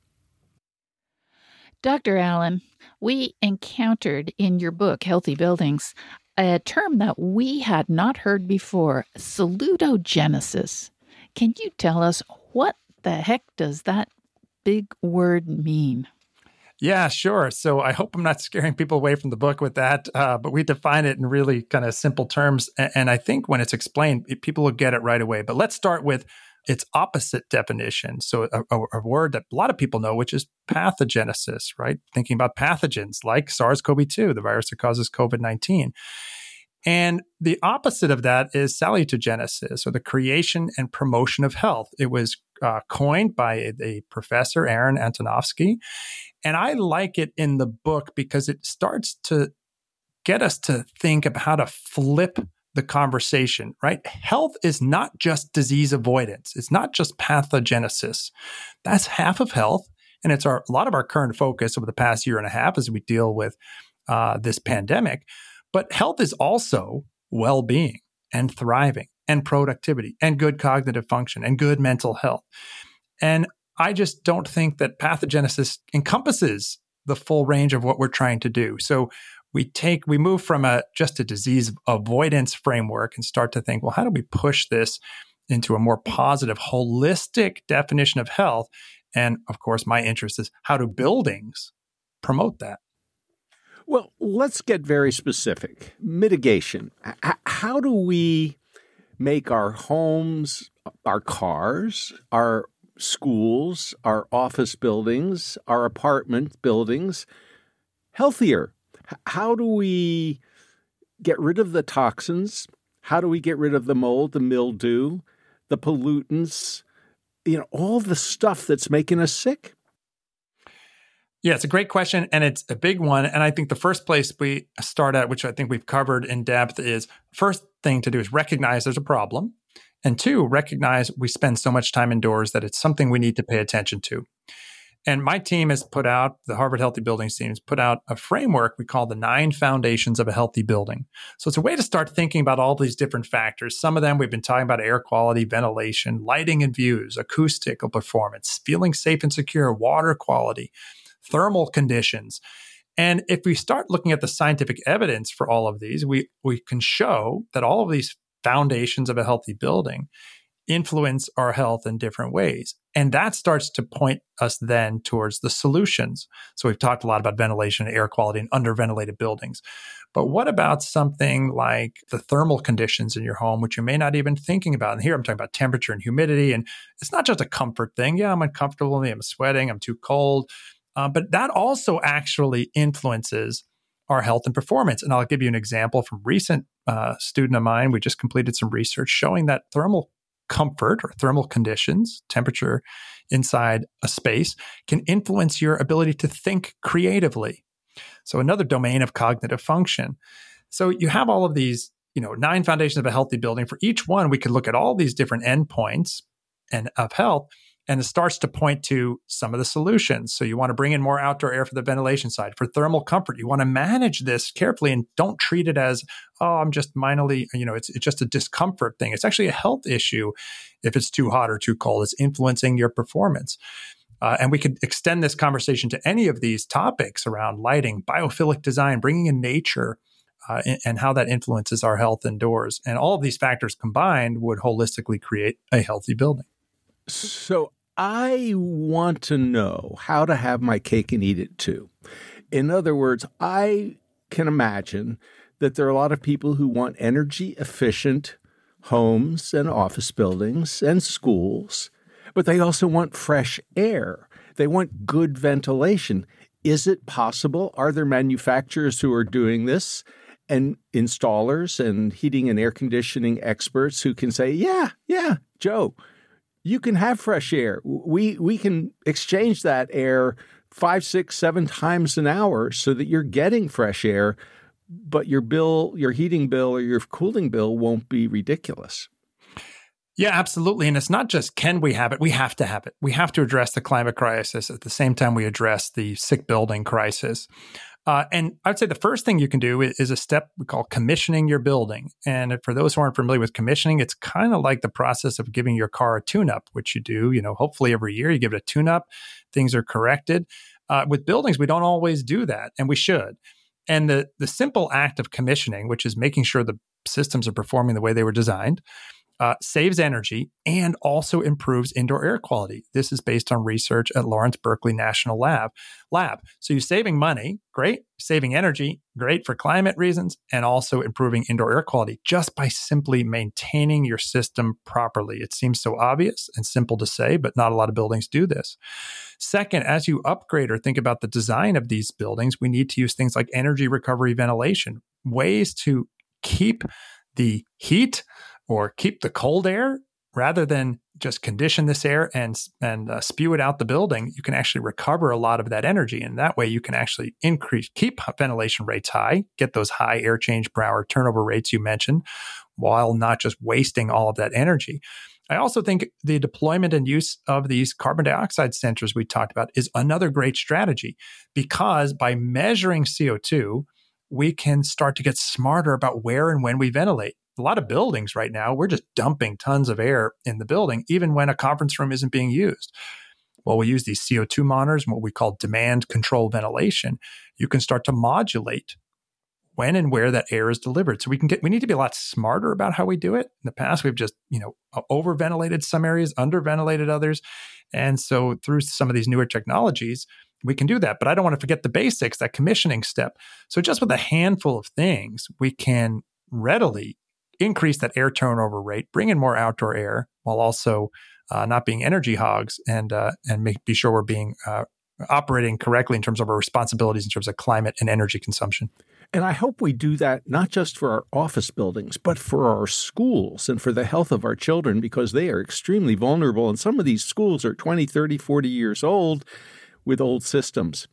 Dr. Allen, we encountered in your book, Healthy Buildings, a term that we had not heard before salutogenesis. Can you tell us what the heck does that big word mean? Yeah, sure. So I hope I'm not scaring people away from the book with that, uh, but we define it in really kind of simple terms. And, and I think when it's explained, people will get it right away. But let's start with its opposite definition. So, a, a, word that a lot of people know, which is pathogenesis, right? Thinking about pathogens like SARS CoV 2, the virus that causes COVID 19. And the opposite of that is salutogenesis, or the creation and promotion of health. It was uh, coined by a, a professor, Aaron Antonovsky. And I like it in the book because it starts to get us to think about how to flip the conversation, right? Health is not just disease avoidance. It's not just pathogenesis. That's half of health. And it's our, a lot of our current focus over the past year and a half as we deal with uh, this pandemic. But health is also well being and thriving and productivity and good cognitive function and good mental health. And I just don't think that pathogenesis encompasses the full range of what we're trying to do. So we take we move from a just a disease avoidance framework and start to think well how do we push this into a more positive holistic definition of health? And of course my interest is how do buildings promote that? Well let's get very specific. Mitigation. How do we make our homes our cars our schools our office buildings our apartment buildings healthier how do we get rid of the toxins? How do we get rid of the mold, the mildew, the pollutants, you know, all the stuff that's making us sick? Yeah, it's a great question and it's a big one. And I think the first place we start at, which I think we've covered in depth, is first thing to do is recognize there's a problem. And two, recognize we spend so much time indoors that it's something we need to pay attention to. And my team has put out, the Harvard Healthy Buildings team has put out a framework we call the nine foundations of a healthy building. So it's a way to start thinking about all these different factors. Some of them we've been talking about air quality, ventilation, lighting and views, acoustical performance, feeling safe and secure, water quality, thermal conditions. And if we start looking at the scientific evidence for all of these, we, we can show that all of these foundations of a healthy building influence our health in different ways. And that starts to point us then towards the solutions. So we've talked a lot about ventilation, air quality, and underventilated buildings. But what about something like the thermal conditions in your home, which you may not even thinking about? And here I'm talking about temperature and humidity. And it's not just a comfort thing. Yeah, I'm uncomfortable. I'm sweating. I'm too cold. Uh, but that also actually influences our health and performance. And I'll give you an example from recent uh, student of mine. We just completed some research showing that thermal comfort or thermal conditions, temperature inside a space, can influence your ability to think creatively. So, another domain of cognitive function. So, you have all of these, you know, nine foundations of a healthy building. For each one, we could look at all these different endpoints and of health and it starts to point to some of the solutions. So you want to bring in more outdoor air for the ventilation side. For thermal comfort, you want to manage this carefully and don't treat it as, oh, I'm just minorly, you know, it's, it's just a discomfort thing. It's actually a health issue if it's too hot or too cold. It's influencing your performance. Uh, and we could extend this conversation to any of these topics around lighting, biophilic design, bringing in nature, uh, and, and, how that influences our health indoors. And all of these factors combined would holistically create a healthy building. So I want to know how to have my cake and eat it too. In other words, I can imagine that there are a lot of people who want energy efficient homes and office buildings and schools, but they also want fresh air. They want good ventilation. Is it possible? Are there manufacturers who are doing this? And installers and heating and air conditioning experts who can say, yeah, yeah, Joe, you can have fresh air. We we can exchange that air five, six, seven times an hour so that you're getting fresh air, but your bill, your heating bill or your cooling bill won't be ridiculous. Yeah, absolutely. And it's not just can we have it, we have to have it. We have to address the climate crisis at the same time we address the sick building crisis. Uh, and I'd say the first thing you can do is, is, a step we call commissioning your building. And for those who aren't familiar with commissioning, it's kind of like the process of giving your car a tune up, which you do, you know, hopefully every year you give it a tune up, things are corrected. Uh, with buildings, we don't always do that, and we should. And the, the simple act of commissioning, which is making sure the systems are performing the way they were designed, uh, saves energy and also improves indoor air quality. This is based on research at Lawrence Berkeley National Lab. Lab. So you're saving money, great. Saving energy, great for climate reasons, and also improving indoor air quality just by simply maintaining your system properly. It seems so obvious and simple to say, but not a lot of buildings do this. Second, as you upgrade or think about the design of these buildings, we need to use things like energy recovery ventilation, ways to keep the heat or keep the cold air rather than just condition this air and and uh, spew it out the building you can actually recover a lot of that energy. And that way you can actually increase keep ventilation rates high get those high air change per hour turnover rates you mentioned while not just wasting all of that energy. I also think the deployment and use of these carbon dioxide sensors we talked about is another great strategy because by measuring CO2, we can start to get smarter about where and when we ventilate a lot of buildings right now, we're just dumping tons of air in the building, even when a conference room isn't being used. Well, we use these CO2 monitors, and what we call demand control ventilation. You can start to modulate when and where that air is delivered. So we can get we need to be a lot smarter about how we do it. In the past, we've just, you know, over ventilated some areas, under ventilated others. And so through some of these newer technologies, we can do that. But I don't want to forget the basics, that commissioning step. So just with a handful of things, we can readily increase that air turnover rate, bring in more outdoor air while also uh, not being energy hogs and uh, and make be sure we're being uh, operating correctly in terms of our responsibilities in terms of climate and energy consumption. And I hope we do that not just for our office buildings, but for our schools and for the health of our children because they are extremely vulnerable. And some of these schools are 20, 30, 40 years old with old systems.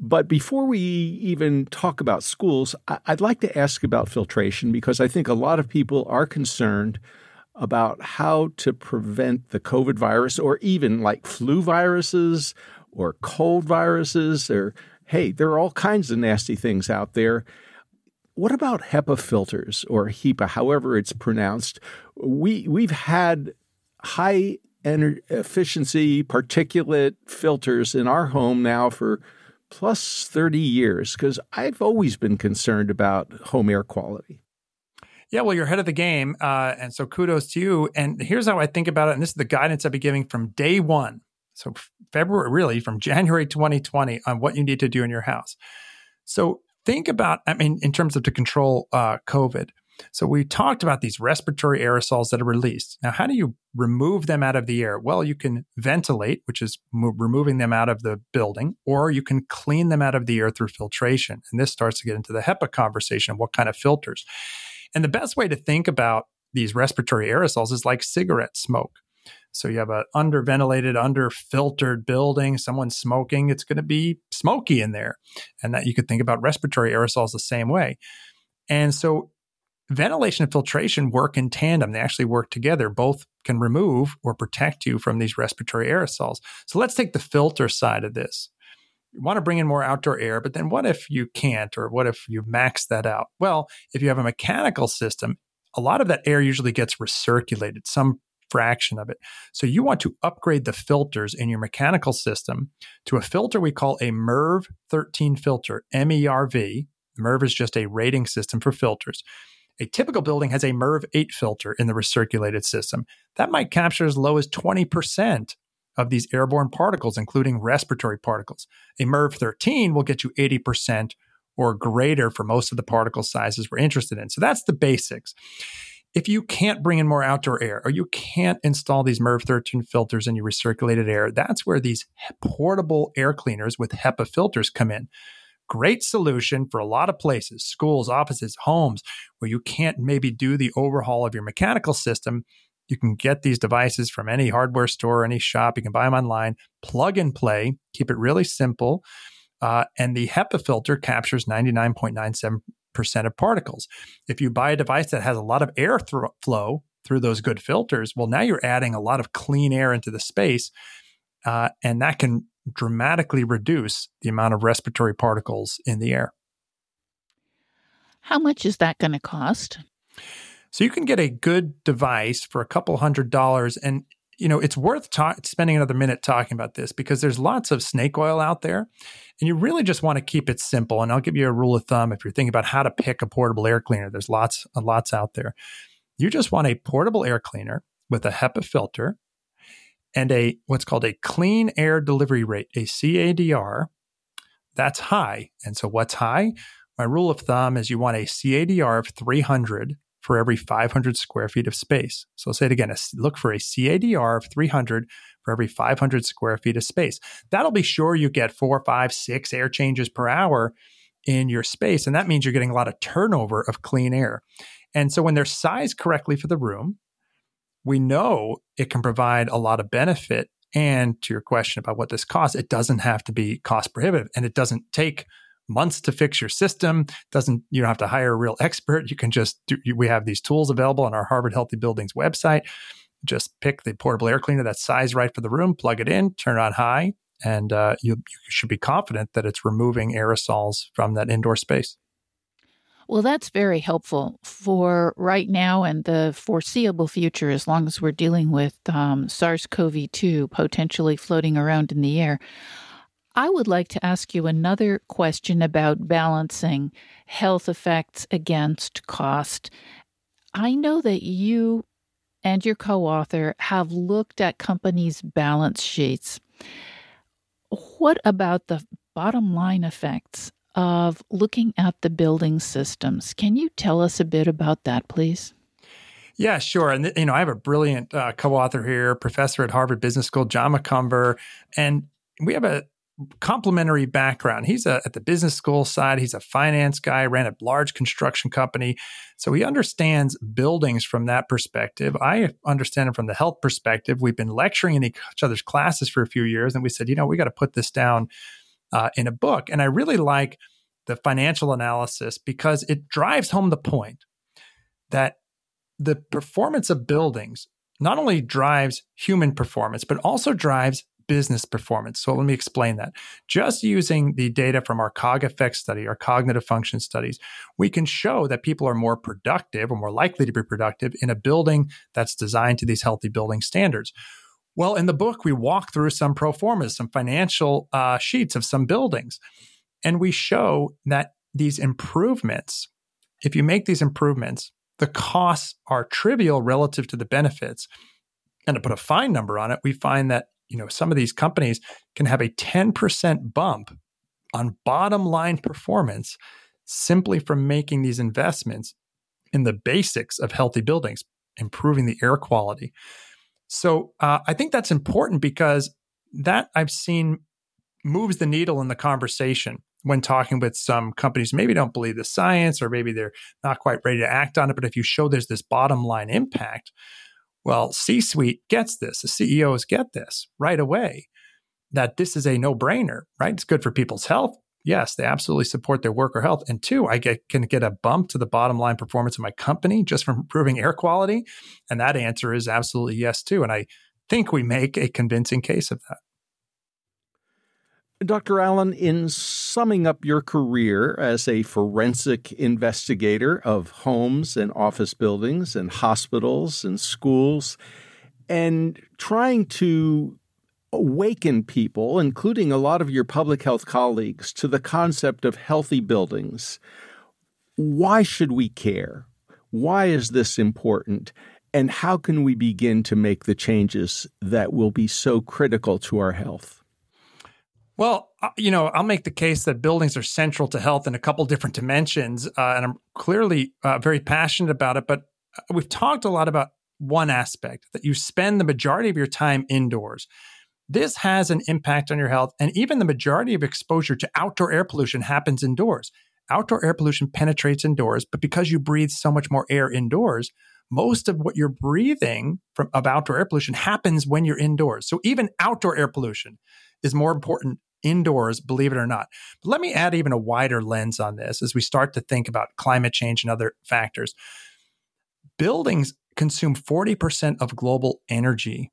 But before we even talk about schools, I'd like to ask about filtration because I think a lot of people are concerned about how to prevent the COVID virus or even like flu viruses or cold viruses or hey, there are all kinds of nasty things out there. What about HEPA filters or HEPA, however it's pronounced? We we've had high energy efficiency particulate filters in our home now for plus 30 years because I've always been concerned about home air quality. Yeah, well, you're ahead of the game. Uh, and so kudos to you. And here's how I think about it. And this is the guidance I've been giving from day one. So, February, really, from January 2020 on what you need to do in your house. So, think about, I mean, in terms of to control uh, COVID. So we talked about these respiratory aerosols that are released. Now, how do you remove them out of the air? Well, you can ventilate, which is mo- removing them out of the building, or you can clean them out of the air through filtration. And this starts to get into the HEPA conversation what kind of filters. And the best way to think about these respiratory aerosols is like cigarette smoke. So you have an underventilated, underfiltered building, someone's smoking, it's going to be smoky in there. And that you could think about respiratory aerosols the same way. And so ventilation and filtration work in tandem. They actually work together. Both can remove or protect you from these respiratory aerosols. So let's take the filter side of this. You want to bring in more outdoor air, but then what if you can't, or what if you max that out? Well, if you have a mechanical system, a lot of that air usually gets recirculated, some fraction of it. So you want to upgrade the filters in your mechanical system to a filter we call a MERV 13 filter, MERV. MERV is just a rating system for filters. A typical building has a MERV 8 filter in the recirculated system. That might capture as low as 20% of these airborne particles, including respiratory particles. A MERV 13 will get you 80% or greater for most of the particle sizes we're interested in. So that's the basics. If you can't bring in more outdoor air or you can't install these MERV 13 filters in your recirculated air, that's where these portable air cleaners with HEPA filters come in great solution for a lot of places, schools, offices, homes, where you can't maybe do the overhaul of your mechanical system. You can get these devices from any hardware store, any shop. You can buy them online, plug and play, keep it really simple. Uh, and the HEPA filter captures 99.97% of particles. If you buy a device that has a lot of air flow through those good filters, well, now you're adding a lot of clean air into the space. Uh, and that can dramatically reduce the amount of respiratory particles in the air. How much is that going to cost? So you can get a good device for a couple hundred dollars, and you know it's worth ta- spending another minute talking about this because there's lots of snake oil out there, and you really just want to keep it simple. And I'll give you a rule of thumb if you're thinking about how to pick a portable air cleaner. There's lots, lots out there. You just want a portable air cleaner with a HEPA filter and a what's called a clean air delivery rate, a CADR. That's high. And so what's high? My rule of thumb is you want a CADR of 300 for every 500 square feet of space. So I'll say it again, look for a CADR of 300 for every 500 square feet of space. That'll be sure you get four, five, six air changes per hour in your space. And that means you're getting a lot of turnover of clean air. And so when they're sized correctly for the room, we know it can provide a lot of benefit. And to your question about what this costs, it doesn't have to be cost prohibitive and it doesn't take months to fix your system. Doesn't you don't have to hire a real expert. You can just do, we have these tools available on our Harvard Healthy Buildings website. Just pick the portable air cleaner that's size right for the room, plug it in, turn it on high, and uh, you, you should be confident that it's removing aerosols from that indoor space. Well, that's very helpful for right now and the foreseeable future, as long as we're dealing with um, SARS CoV 2 potentially floating around in the air. I would like to ask you another question about balancing health effects against cost. I know that you and your co author have looked at companies' balance sheets. What about the bottom line effects of looking at the building systems? Can you tell us a bit about that, please? Yeah, sure. And you know, I have a brilliant uh, co-author here, professor at Harvard Business School, John Macomber, and we have a complementary background. He's a, at the business school side. He's a finance guy, ran a large construction company. So he understands buildings from that perspective. I understand it from the health perspective. We've been lecturing in each other's classes for a few years, and we said, you know, we got to put this down uh, in a book. And I really like the financial analysis because it drives home the point that the performance of buildings not only drives human performance, but also drives business performance. So let me explain that. Just using the data from our COG effect study, our cognitive function studies, we can show that people are more productive or more likely to be productive in a building that's designed to these healthy building standards. Well, in the book, we walk through some pro formas, some financial uh, sheets of some buildings, and we show that these improvements, if you make these improvements, the costs are trivial relative to the benefits. And to put a fine number on it, we find that you know some of these companies can have a 10% bump on bottom line performance simply from making these investments in the basics of healthy buildings, improving the air quality. So uh, I think that's important because that I've seen moves the needle in the conversation when talking with some companies maybe don't believe the science or maybe they're not quite ready to act on it but if you show there's this bottom line impact well, C suite gets this, the CEOs get this right away that this is a no brainer, right? It's good for people's health. Yes, they absolutely support their worker health. And two, I get, can get a bump to the bottom line performance of my company just from improving air quality. And that answer is absolutely yes, too. And I think we make a convincing case of that. Dr. Allen, in summing up your career as a forensic investigator of homes and office buildings and hospitals and schools, and trying to awaken people, including a lot of your public health colleagues, to the concept of healthy buildings, why should we care? Why is this important? And how can we begin to make the changes that will be so critical to our health? Well, uh, you know, I'll make the case that buildings are central to health in a couple different dimensions, uh, and I'm clearly uh, very passionate about it. But uh, we've talked a lot about one aspect that you spend the majority of your time indoors. This has an impact on your health, and even the majority of exposure to outdoor air pollution happens indoors. Outdoor air pollution penetrates indoors, but because you breathe so much more air indoors, most of what you're breathing from of outdoor air pollution happens when you're indoors. So even outdoor air pollution is more important indoors, believe it or not. But let me add even a wider lens on this as we start to think about climate change and other factors. Buildings consume 40% of global energy.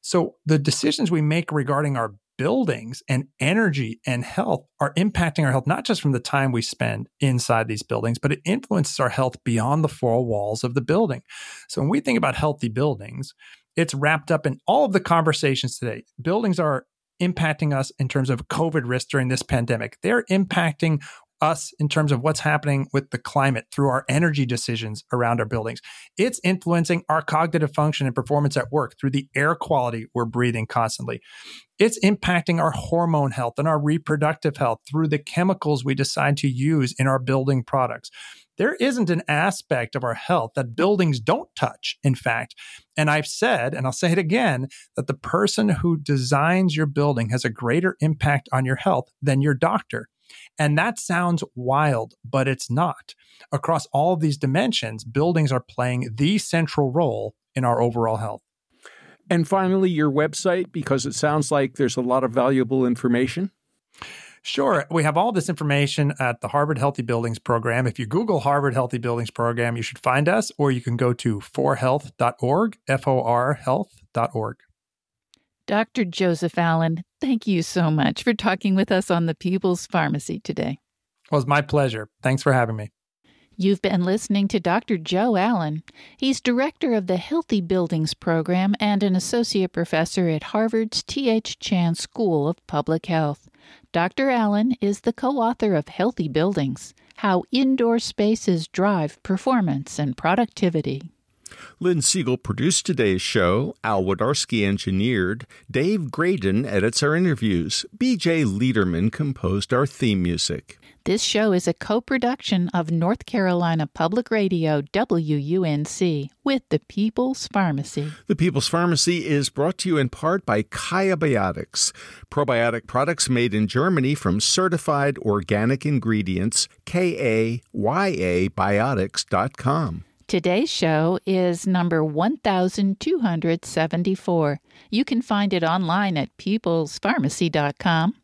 So the decisions we make regarding our buildings and energy and health are impacting our health, not just from the time we spend inside these buildings, but it influences our health beyond the four walls of the building. So when we think about healthy buildings, it's wrapped up in all of the conversations today. Buildings are impacting us in terms of COVID risk during this pandemic. They're impacting us in terms of what's happening with the climate through our energy decisions around our buildings. It's influencing our cognitive function and performance at work through the air quality we're breathing constantly. It's impacting our hormone health and our reproductive health through the chemicals we decide to use in our building products. There isn't an aspect of our health that buildings don't touch, in fact. And I've said, and I'll say it again, that the person who designs your building has a greater impact on your health than your doctor. And that sounds wild, but it's not. Across all of these dimensions, buildings are playing the central role in our overall health. And finally, your website, because it sounds like there's a lot of valuable information. Sure. We have all this information at the Harvard Healthy Buildings Program. If you Google Harvard Healthy Buildings Program, you should find us, or you can go to forhealth.org, F O R health.org. Dr. Joseph Allen, thank you so much for talking with us on the People's Pharmacy today. Well, it's my pleasure. Thanks for having me. You've been listening to Dr. Joe Allen. He's director of the Healthy Buildings Program and an associate professor at Harvard's T.H. Chan School of Public Health. Dr. Allen is the co author of Healthy Buildings How Indoor Spaces Drive Performance and Productivity. Lynn Siegel produced today's show. Al Wodarski engineered. Dave Graedon edits our interviews. BJ Leiderman composed our theme music. This show is a co production of North Carolina Public Radio WUNC with the People's Pharmacy. The People's Pharmacy is brought to you in part by Kaya Biotics, probiotic products made in Germany from certified organic ingredients. K A Y A biotics.com. Today's show is number 1274. You can find it online at peoplespharmacy.com.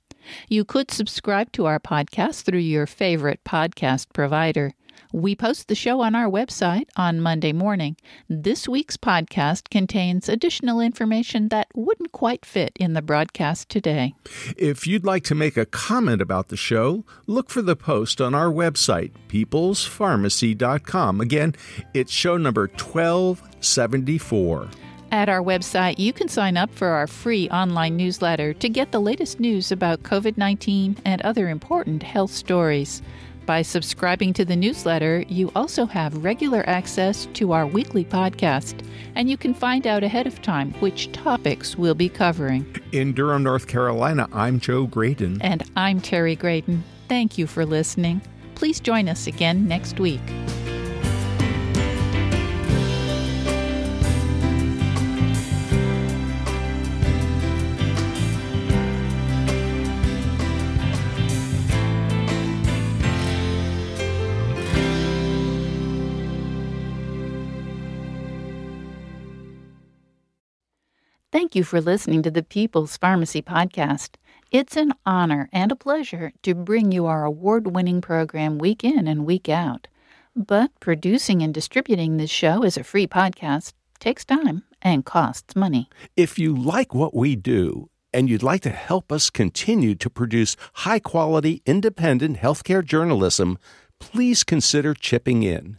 You could subscribe to our podcast through your favorite podcast provider. We post the show on our website on Monday morning. This week's podcast contains additional information that wouldn't quite fit in the broadcast today. If you'd like to make a comment about the show, look for the post on our website, peoplespharmacy.com. Again, it's show number 1274. At our website, you can sign up for our free online newsletter to get the latest news about COVID 19 and other important health stories. By subscribing to the newsletter, you also have regular access to our weekly podcast, and you can find out ahead of time which topics we'll be covering. In Durham, North Carolina, I'm Joe Graedon. And I'm Terry Graedon. Thank you for listening. Please join us again next week. Thank you for listening to the People's Pharmacy Podcast. It's an honor and a pleasure to bring you our award winning program week in and week out. But producing and distributing this show as a free podcast takes time and costs money. If you like what we do, and you'd like to help us continue to produce high quality, independent healthcare journalism, please consider chipping in.